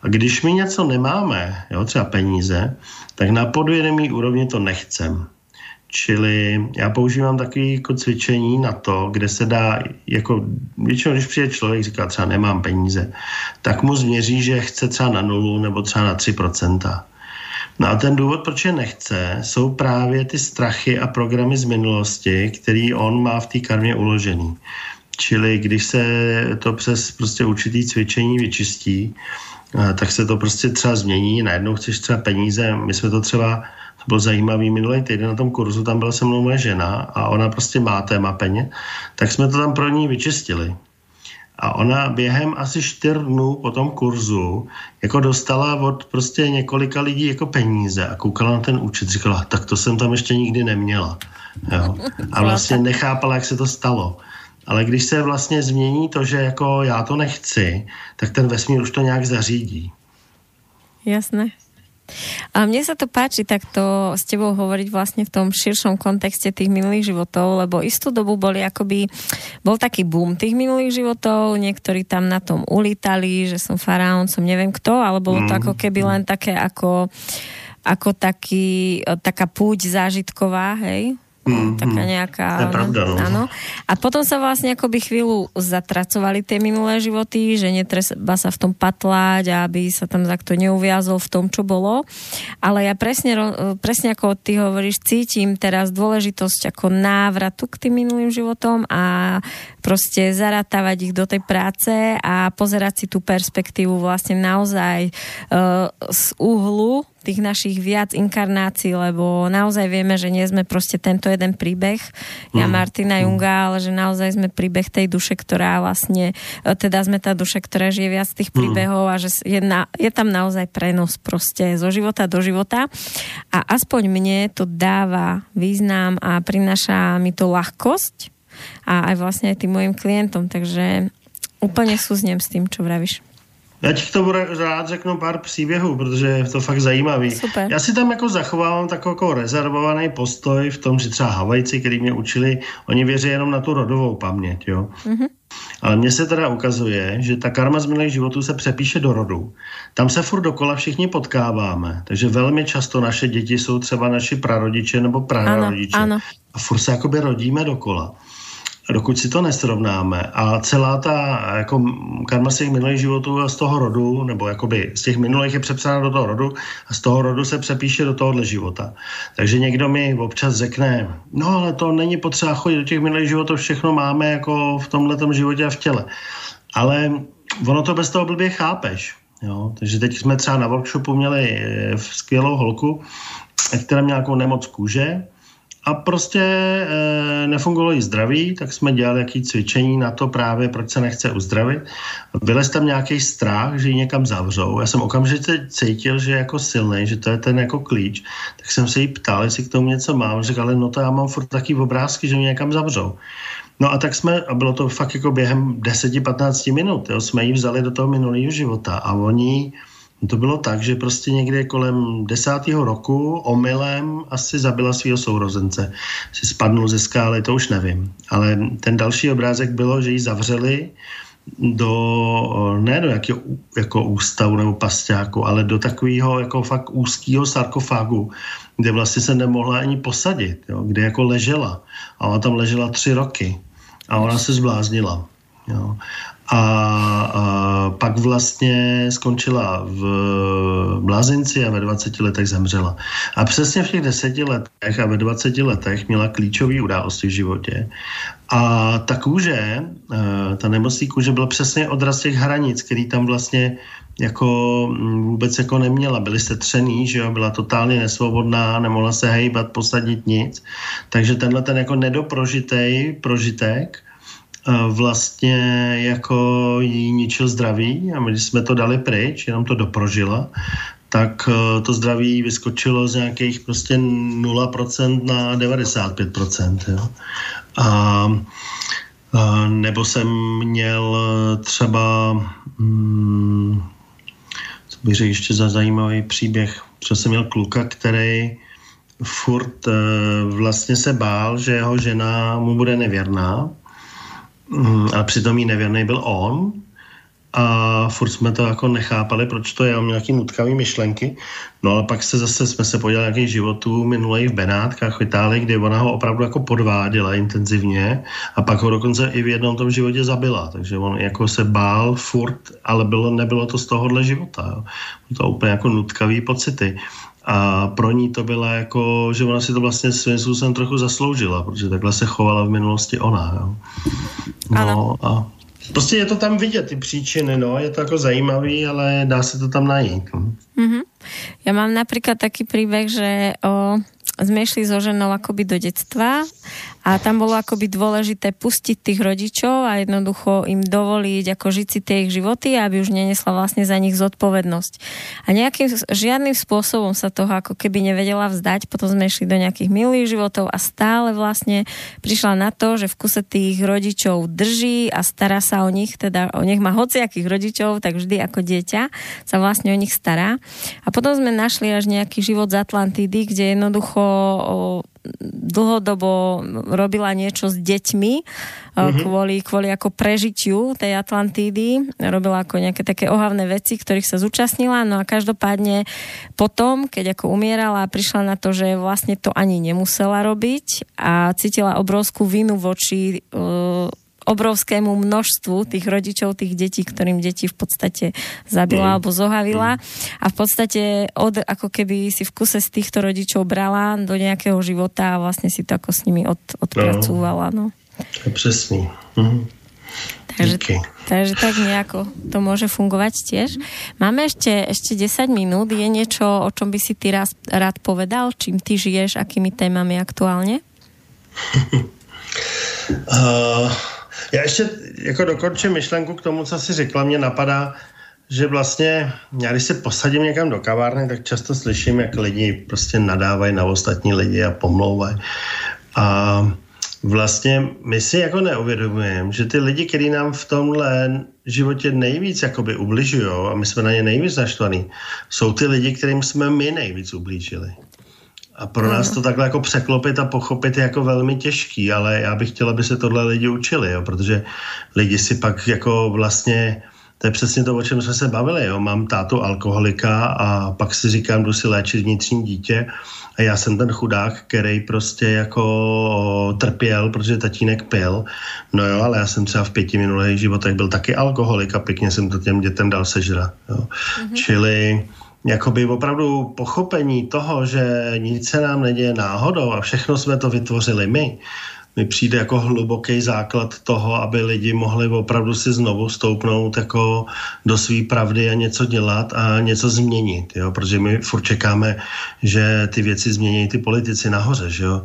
A když my něco nemáme, jo, třeba peníze, tak na podvědomí úrovni to nechcem. Čili já používám takový jako cvičení na to, kde se dá, jako většinou, když přijde člověk, říká třeba nemám peníze, tak mu změří, že chce třeba na nulu nebo třeba na 3%. No a ten důvod, proč je nechce, jsou právě ty strachy a programy z minulosti, který on má v té karmě uložený. Čili když se to přes prostě určitý cvičení vyčistí, tak se to prostě třeba změní, najednou chceš třeba peníze, my jsme to třeba, to bylo zajímavý minulý týden na tom kurzu, tam byla se mnou moje žena a ona prostě má téma peněz, tak jsme to tam pro ní vyčistili. A ona během asi čtyř dnů po tom kurzu jako dostala od prostě několika lidí jako peníze a koukala na ten účet, říkala, tak to jsem tam ještě nikdy neměla. Jo. A vlastně nechápala, jak se to stalo. Ale když se vlastně změní to, že jako já to nechci, tak ten vesmír už to nějak zařídí. Jasné. A mne sa to páči takto s tebou hovoriť vlastne v tom širšom kontexte tých minulých životov, lebo istú dobu boli akoby, bol taký boom tých minulých životov, niektorí tam na tom ulítali, že som faraón, som neviem kto, ale bolo to mm. ako keby len také ako ako taký, taká púť zážitková, hej, Mm, taká nejaká... To je pravda, no. Áno. A potom sa vlastne akoby chvíľu zatracovali tie minulé životy, že netreba sa v tom patlať, aby sa tam takto neuviazol v tom, čo bolo. Ale ja presne, presne ako ty hovoríš, cítim teraz dôležitosť ako návratu k tým minulým životom a proste zaratávať ich do tej práce a pozerať si tú perspektívu vlastne naozaj uh, z uhlu tých našich viac inkarnácií, lebo naozaj vieme, že nie sme proste tento jeden príbeh, ja mm. Martina mm. Junga, ale že naozaj sme príbeh tej duše, ktorá vlastne, e, teda sme tá duše, ktorá žije viac tých mm. príbehov a že je, na, je tam naozaj prenos proste zo života do života a aspoň mne to dáva význam a prináša mi to ľahkosť a aj vlastne aj tým mojim klientom, takže úplně súznem s tým, čo vravíš. Já ti k tomu rád řeknu pár příběhů, protože je to fakt zajímavý. Super. Já si tam jako zachovávám takový jako rezervovaný postoj v tom, že třeba Havajci, který mě učili, oni věří jenom na tu rodovou paměť, jo. Mm-hmm. Ale mně se teda ukazuje, že ta karma z minulých životů se přepíše do rodu. Tam se furt dokola všichni potkáváme, takže velmi často naše děti jsou třeba naši prarodiče nebo prarodiče. Ano, ano. A furt se jakoby rodíme dokola dokud si to nesrovnáme a celá ta jako karma z těch minulých životů a z toho rodu, nebo jakoby z těch minulých je přepsána do toho rodu a z toho rodu se přepíše do tohohle života. Takže někdo mi občas řekne, no ale to není potřeba chodit do těch minulých životů, všechno máme jako v tomhle životě a v těle. Ale ono to bez toho blbě chápeš. Jo? Takže teď jsme třeba na workshopu měli eh, skvělou holku, která měla nějakou nemoc kůže, a prostě e, nefungovalo jí zdraví, tak jsme dělali jaký cvičení na to právě, proč se nechce uzdravit. Vylez tam nějaký strach, že ji někam zavřou. Já jsem okamžitě cítil, že je jako silný, že to je ten jako klíč. Tak jsem se jí ptal, jestli k tomu něco mám. Řekl, ale no to já mám furt taky obrázky, že mě někam zavřou. No a tak jsme, a bylo to fakt jako během 10-15 minut, jo, jsme ji vzali do toho minulého života a oni to bylo tak, že prostě někde kolem desátého roku omylem asi zabila svého sourozence. Si spadnul ze skály, to už nevím. Ale ten další obrázek bylo, že ji zavřeli do, ne do jakého jako ústavu nebo pasťáku, ale do takového jako fakt úzkého sarkofágu, kde vlastně se nemohla ani posadit, jo, kde jako ležela. A ona tam ležela tři roky. A ona se zbláznila. Jo a, a pak vlastně skončila v blázinci a ve 20 letech zemřela. A přesně v těch deseti letech a ve 20 letech měla klíčové události v životě. A ta kůže, e, ta nemocný kůže byla přesně odraz těch hranic, který tam vlastně jako mm, vůbec jako neměla. Byli jste třený, že jo, byla totálně nesvobodná, nemohla se hejbat, posadit nic. Takže tenhle ten jako nedoprožitej prožitek vlastně jako jí ničil zdraví a my když jsme to dali pryč, jenom to doprožila, tak e, to zdraví vyskočilo z nějakých prostě 0% na 95%. Jo. A, a nebo jsem měl třeba hmm, co bych řekl ještě za zajímavý příběh, protože jsem měl kluka, který furt e, vlastně se bál, že jeho žena mu bude nevěrná Mm, a přitom jí nevěrný byl on. A furt jsme to jako nechápali, proč to je, on měl nějaký nutkavý myšlenky, no ale pak se zase jsme se podívali nějakých životů minulej v Benátkách v Itálii, kde ona ho opravdu jako podváděla intenzivně. A pak ho dokonce i v jednom tom životě zabila, takže on jako se bál furt, ale bylo, nebylo to z tohohle života, jo. To úplně jako nutkavý pocity. A pro ní to byla jako, že ona si to vlastně svým způsobem trochu zasloužila, protože takhle se chovala v minulosti ona. Jo. No ano. a Prostě je to tam vidět, ty příčiny, no, je to jako zajímavý, ale dá se to tam najít. Mm-hmm. Ja mám napríklad taký príbeh, že o, sme išli so ženou akoby do detstva a tam bolo akoby dôležité pustiť tých rodičov a jednoducho im dovoliť ako žiť si tie ich životy, aby už nenesla vlastne za nich zodpovednosť. A nejakým, žiadnym spôsobom sa toho ako keby nevedela vzdať, potom sme išli do nejakých milých životov a stále vlastne prišla na to, že v kuse tých rodičov drží a stará sa o nich, teda o nech má hociakých rodičov, tak vždy ako dieťa sa vlastne o nich stará. A potom sme našli až nejaký život z Atlantidy, kde jednoducho dlhodobo robila niečo s deťmi mm-hmm. kvôli, kvôli ako prežitiu tej Atlantídy. Robila ako nejaké také ohavné veci, ktorých sa zúčastnila. No a každopádne potom, keď ako umierala, prišla na to, že vlastne to ani nemusela robiť a cítila obrovskú vinu voči uh, obrovskému množstvu tých rodičov, tých detí, ktorým deti v podstate zabila mm. alebo zohavila mm. a v podstate od, ako keby si v kuse z týchto rodičov brala do nejakého života a vlastne si to ako s nimi od, odpracúvala. No. Je přesný. Mm. Takže, takže tak nejako to môže fungovať tiež. Máme ešte, ešte 10 minút. Je niečo, o čom by si ty raz, rád povedal? Čím ty žiješ? Akými témami aktuálne? uh, Já ještě jako dokončím myšlenku k tomu, co jsi řekla. Mě napadá, že vlastně, já když se posadím někam do kavárny, tak často slyším, jak lidi prostě nadávají na ostatní lidi a pomlouvají. A vlastně my si jako neuvědomujeme, že ty lidi, kteří nám v tomhle životě nejvíc jakoby ubližují a my jsme na ně nejvíc naštvaní, jsou ty lidi, kterým jsme my nejvíc ublížili. A pro nás to takhle jako překlopit a pochopit je jako velmi těžký, ale já bych chtěla, aby se tohle lidi učili, jo, protože lidi si pak jako vlastně, to je přesně to, o čem jsme se bavili, jo. mám tátu alkoholika a pak si říkám, jdu si léčit vnitřní dítě a já jsem ten chudák, který prostě jako trpěl, protože tatínek pil. No jo, ale já jsem třeba v pěti minulých životech byl taky alkoholik a pěkně jsem to těm dětem dal sežrat. Jo. Mm-hmm. Čili jakoby opravdu pochopení toho, že nic se nám neděje náhodou a všechno jsme to vytvořili my, mi přijde jako hluboký základ toho, aby lidi mohli opravdu si znovu stoupnout jako do své pravdy a něco dělat a něco změnit, jo? protože my furt čekáme, že ty věci změní ty politici nahoře, že jo?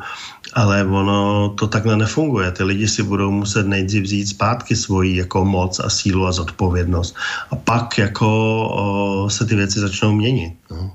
Ale ono to takhle nefunguje. Ty lidi si budou muset nejdřív vzít zpátky svoji jako moc a sílu a zodpovědnost a pak jako o, se ty věci začnou měnit. No.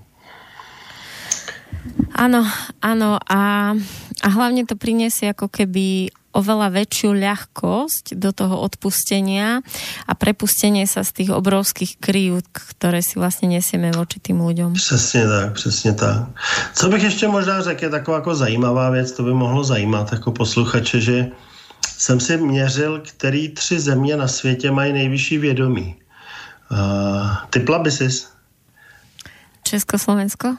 Áno, áno a, a hlavne to priniesie ako keby oveľa väčšiu ľahkosť do toho odpustenia a prepustenie sa z tých obrovských krýv, ktoré si vlastně nesieme voči tým ľuďom. Přesně tak, přesně tak. Co bych ještě možná řekl, je taková jako zajímavá věc, to by mohlo zajímat jako posluchače, že jsem si měřil, který tři země na světě mají nejvyšší vědomí. Uh, typla by si? Československo?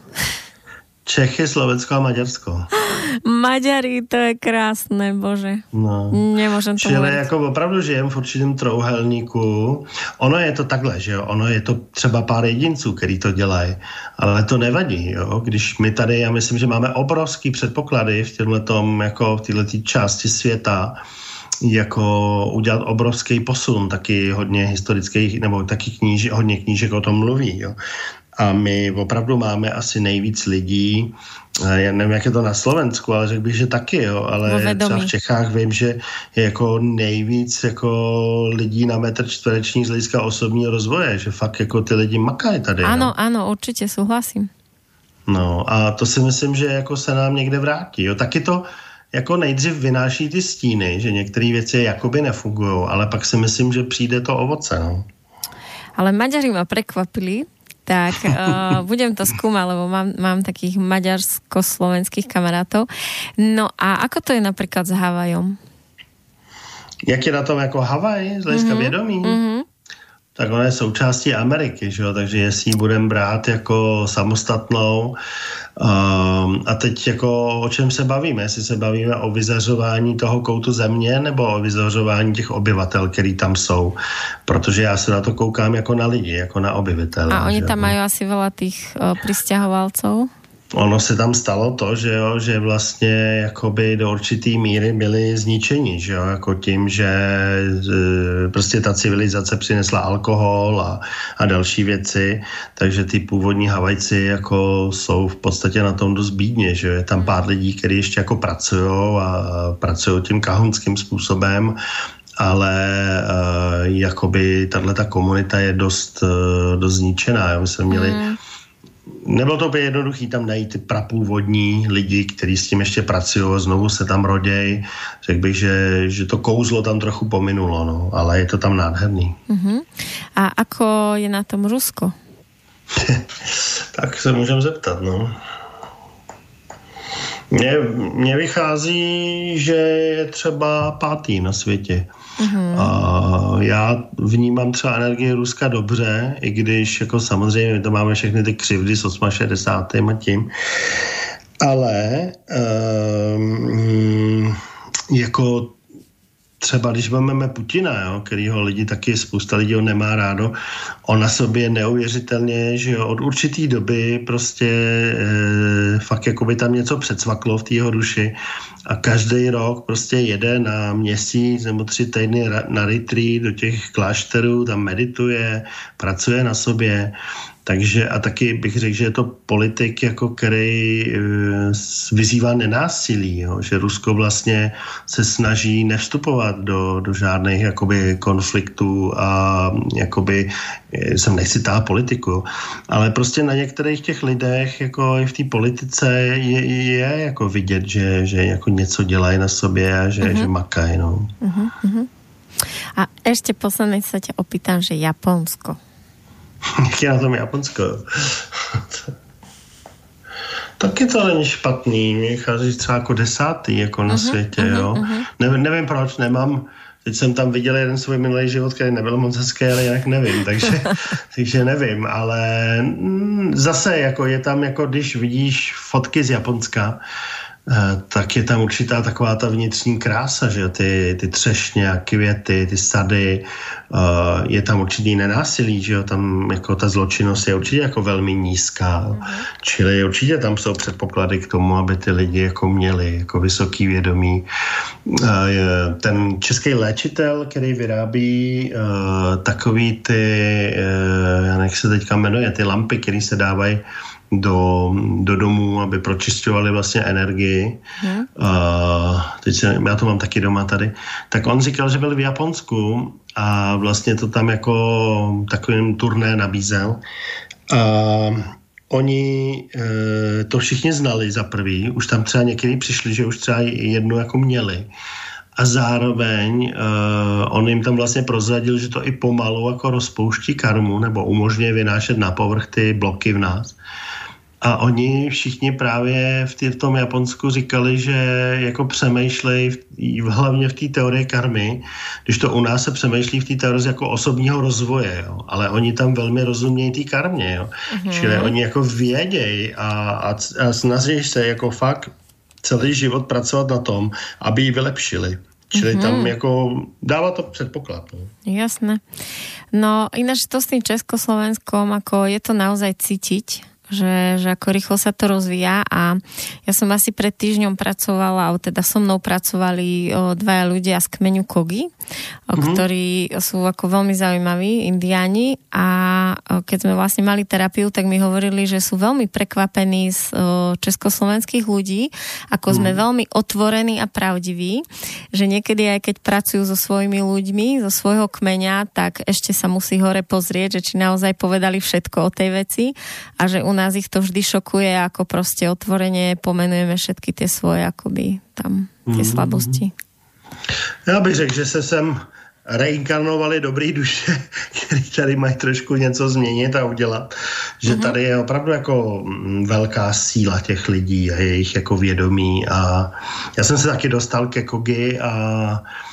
Čechy, Slovensko a Maďarsko. Maďari, to je krásné, bože. No. Nemůžem to Čili jako opravdu žijem v určitém trouhelníku. Ono je to takhle, že jo, ono je to třeba pár jedinců, který to dělají, ale to nevadí, jo, když my tady, já myslím, že máme obrovský předpoklady v tom, jako v této části světa, jako udělat obrovský posun, taky hodně historických, nebo taky kníž, hodně knížek o tom mluví. Jo a my opravdu máme asi nejvíc lidí, já nevím, jak je to na Slovensku, ale řekl bych, že taky, jo, ale třeba v Čechách vím, že je jako nejvíc jako lidí na metr čtvereční z hlediska osobního rozvoje, že fakt jako ty lidi makají tady. Ano, jo. ano, určitě souhlasím. No a to si myslím, že jako se nám někde vrátí. Jo. Taky to jako nejdřív vynáší ty stíny, že některé věci jakoby nefungují, ale pak si myslím, že přijde to ovoce. No. Ale Maďari ma prekvapili, tak uh, budem to skúmať, lebo mám, mám takých maďarsko-slovenských kamarátov. No a ako to je napríklad s Havajom? Jak je na tom jako Havaj z hlediska mm-hmm. vědomí? Mm-hmm tak ona je součástí Ameriky, že jo? takže jestli ji budeme brát jako samostatnou um, a teď jako o čem se bavíme, jestli se bavíme o vyzařování toho koutu země nebo o vyzařování těch obyvatel, který tam jsou, protože já se na to koukám jako na lidi, jako na obyvatele. A oni tam mají asi veľa těch uh, přistěhovalců? Ono se tam stalo to, že, jo, že vlastně jakoby do určitý míry byli zničeni, že jo, jako tím, že e, prostě ta civilizace přinesla alkohol a, a další věci, takže ty původní Havajci jako jsou v podstatě na tom dost bídně, že je tam pár lidí, kteří ještě jako pracují a pracují tím kahunským způsobem ale uh, jakoby tahle ta komunita je dost, uh, dost zničená. Jo. My jsme měli mm nebylo to úplně jednoduché tam najít ty prapůvodní lidi, kteří s tím ještě pracují, znovu se tam roděj. Řekl bych, že, že to kouzlo tam trochu pominulo, no, ale je to tam nádherný. Uh-huh. A ako je na tom Rusko? tak se můžem zeptat, no. Mně, mně vychází, že je třeba pátý na světě. Mm-hmm. A já vnímám třeba energii Ruska dobře, i když jako samozřejmě my to máme všechny ty křivdy s 68. a tím, ale um, jako třeba když máme Putina, jo, kterýho lidi taky, spousta lidí ho nemá rádo, on na sobě neuvěřitelně, že jo, od určitý doby prostě e, fakt jako by tam něco předsvaklo v té jeho duši a každý rok prostě jede na měsíc nebo tři týdny na retreat do těch klášterů, tam medituje, pracuje na sobě takže a taky bych řekl, že je to politik, jako který e, vyzývá nenásilí, jo? že Rusko vlastně se snaží nevstupovat do, do žádných jakoby konfliktů a jakoby, e, jsem nechci tá politiku, ale prostě na některých těch lidech jako i v té politice je, je jako vidět, že, že jako něco dělají na sobě a že, uh-huh. že makají. No. Uh-huh. A ještě posledně se tě opýtám, že Japonsko. Jak je na tom Japonsko? Taky to není špatný, mě chází třeba jako desátý jako na uh-huh, světě, uh-huh, jo. Uh-huh. Nevím, nevím proč, nemám, teď jsem tam viděl jeden svůj minulý život, který nebyl moc hezký, ale jinak nevím, takže, takže nevím, ale mm, zase jako je tam, jako když vidíš fotky z Japonska, tak je tam určitá taková ta vnitřní krása, že ty, ty třešně a květy, ty sady, eh, je tam určitý nenásilí, že jo, tam jako ta zločinnost je určitě jako velmi nízká, mm-hmm. čili určitě tam jsou předpoklady k tomu, aby ty lidi jako měli jako vysoký vědomí. Eh, ten český léčitel, který vyrábí takový ty, nech se teďka jmenuje, ty lampy, které se dávají do, do domů, aby pročišťovali vlastně energii. Hmm. Uh, teď se, já to mám taky doma tady. Tak on říkal, že byl v Japonsku a vlastně to tam jako takovým turné nabízel. A oni e, to všichni znali za prvý, už tam třeba někdy přišli, že už třeba jednu jako měli. A zároveň uh, on jim tam vlastně prozradil, že to i pomalu jako rozpouští karmu nebo umožňuje vynášet na povrch ty bloky v nás. A oni všichni právě v, tý, v tom Japonsku říkali, že jako přemýšlej v, hlavně v té teorii karmy, když to u nás se přemýšlí v té teorii jako osobního rozvoje, jo. ale oni tam velmi rozumějí té karmě, jo. Mm-hmm. čili oni jako vědějí a, a, a snaží se jako fakt celý život pracovat na tom, aby ji vylepšili. Čili mm-hmm. tam mhm. jako dává to předpoklad. No. Jasné. No ináč to s tým Československom, ako je to naozaj cítiť, že, že ako rýchlo sa to rozvíja a ja som asi pred týždňom pracovala, alebo teda so mnou pracovali o, dvaja ľudia z kmeňu Kogi, o, mm-hmm. ktorí sú ako veľmi zaujímaví, indiáni a o, keď sme vlastne mali terapiu, tak mi hovorili, že sú veľmi prekvapení z o, československých ľudí, ako mm-hmm. sme veľmi otvorení a pravdiví, že niekedy aj keď pracujú so svojimi ľuďmi, zo svojho kmeňa, tak ešte sa musí hore pozrieť, že či naozaj povedali všetko o tej veci a že u nás nás ich to vždy šokuje, ako prostě otvoreně pomenujeme všetky ty svoje akoby tam ty mm-hmm. slabosti. Já bych řekl, že se sem reinkarnovali dobrý duše, který tady mají trošku něco změnit a udělat. Že mm-hmm. tady je opravdu jako mm, velká síla těch lidí a jejich jako vědomí a já jsem se taky dostal ke Kogi a Uh,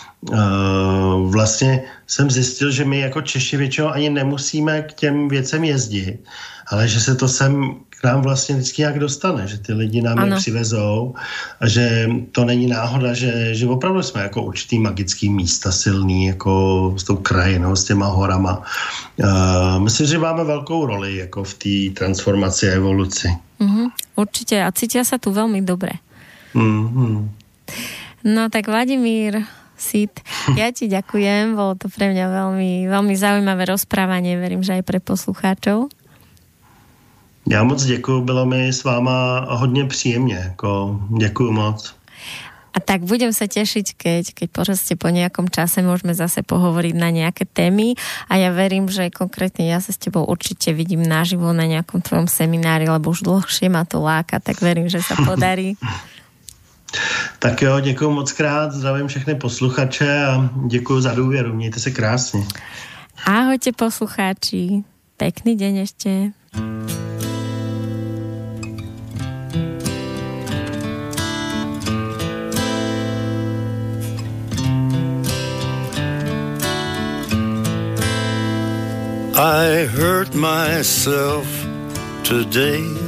vlastně jsem zjistil, že my jako Češi většinou ani nemusíme k těm věcem jezdit, ale že se to sem k nám vlastně vždycky nějak dostane, že ty lidi nám je přivezou a že to není náhoda, že, že opravdu jsme jako určitý magický místa silný, jako s tou krajinou, s těma horama. Uh, myslím, že máme velkou roli jako v té transformaci a evoluci. Mm-hmm, určite a cítia sa tu veľmi dobre. Mm-hmm. No tak Vladimír Sit, ja ti ďakujem, bolo to pre mňa veľmi, veľmi zaujímavé rozprávanie, verím, že aj pre poslucháčov. Já moc děkuji, bylo mi s váma hodně příjemně, jako děkuji moc. A tak budem sa tešiť, keď, keď proste po nejakom čase môžeme zase pohovoriť na nejaké témy a ja verím, že konkrétne ja sa s tebou určite vidím naživo na nejakom tvojom seminári, lebo už dlhšie ma to láka, tak verím, že sa podarí. Tak jo, děkuji moc krát, zdravím všechny posluchače a děkuji za důvěru, mějte se krásně. Ahojte poslucháči, pekný deň ešte. I hurt myself today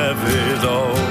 it all.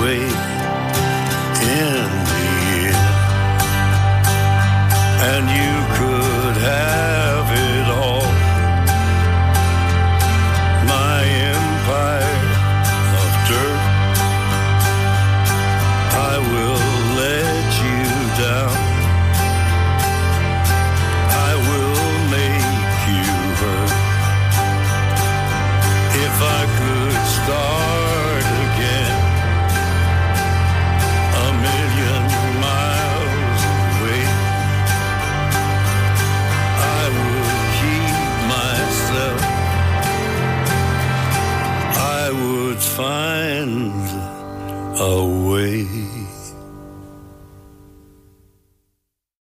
away in the end. And you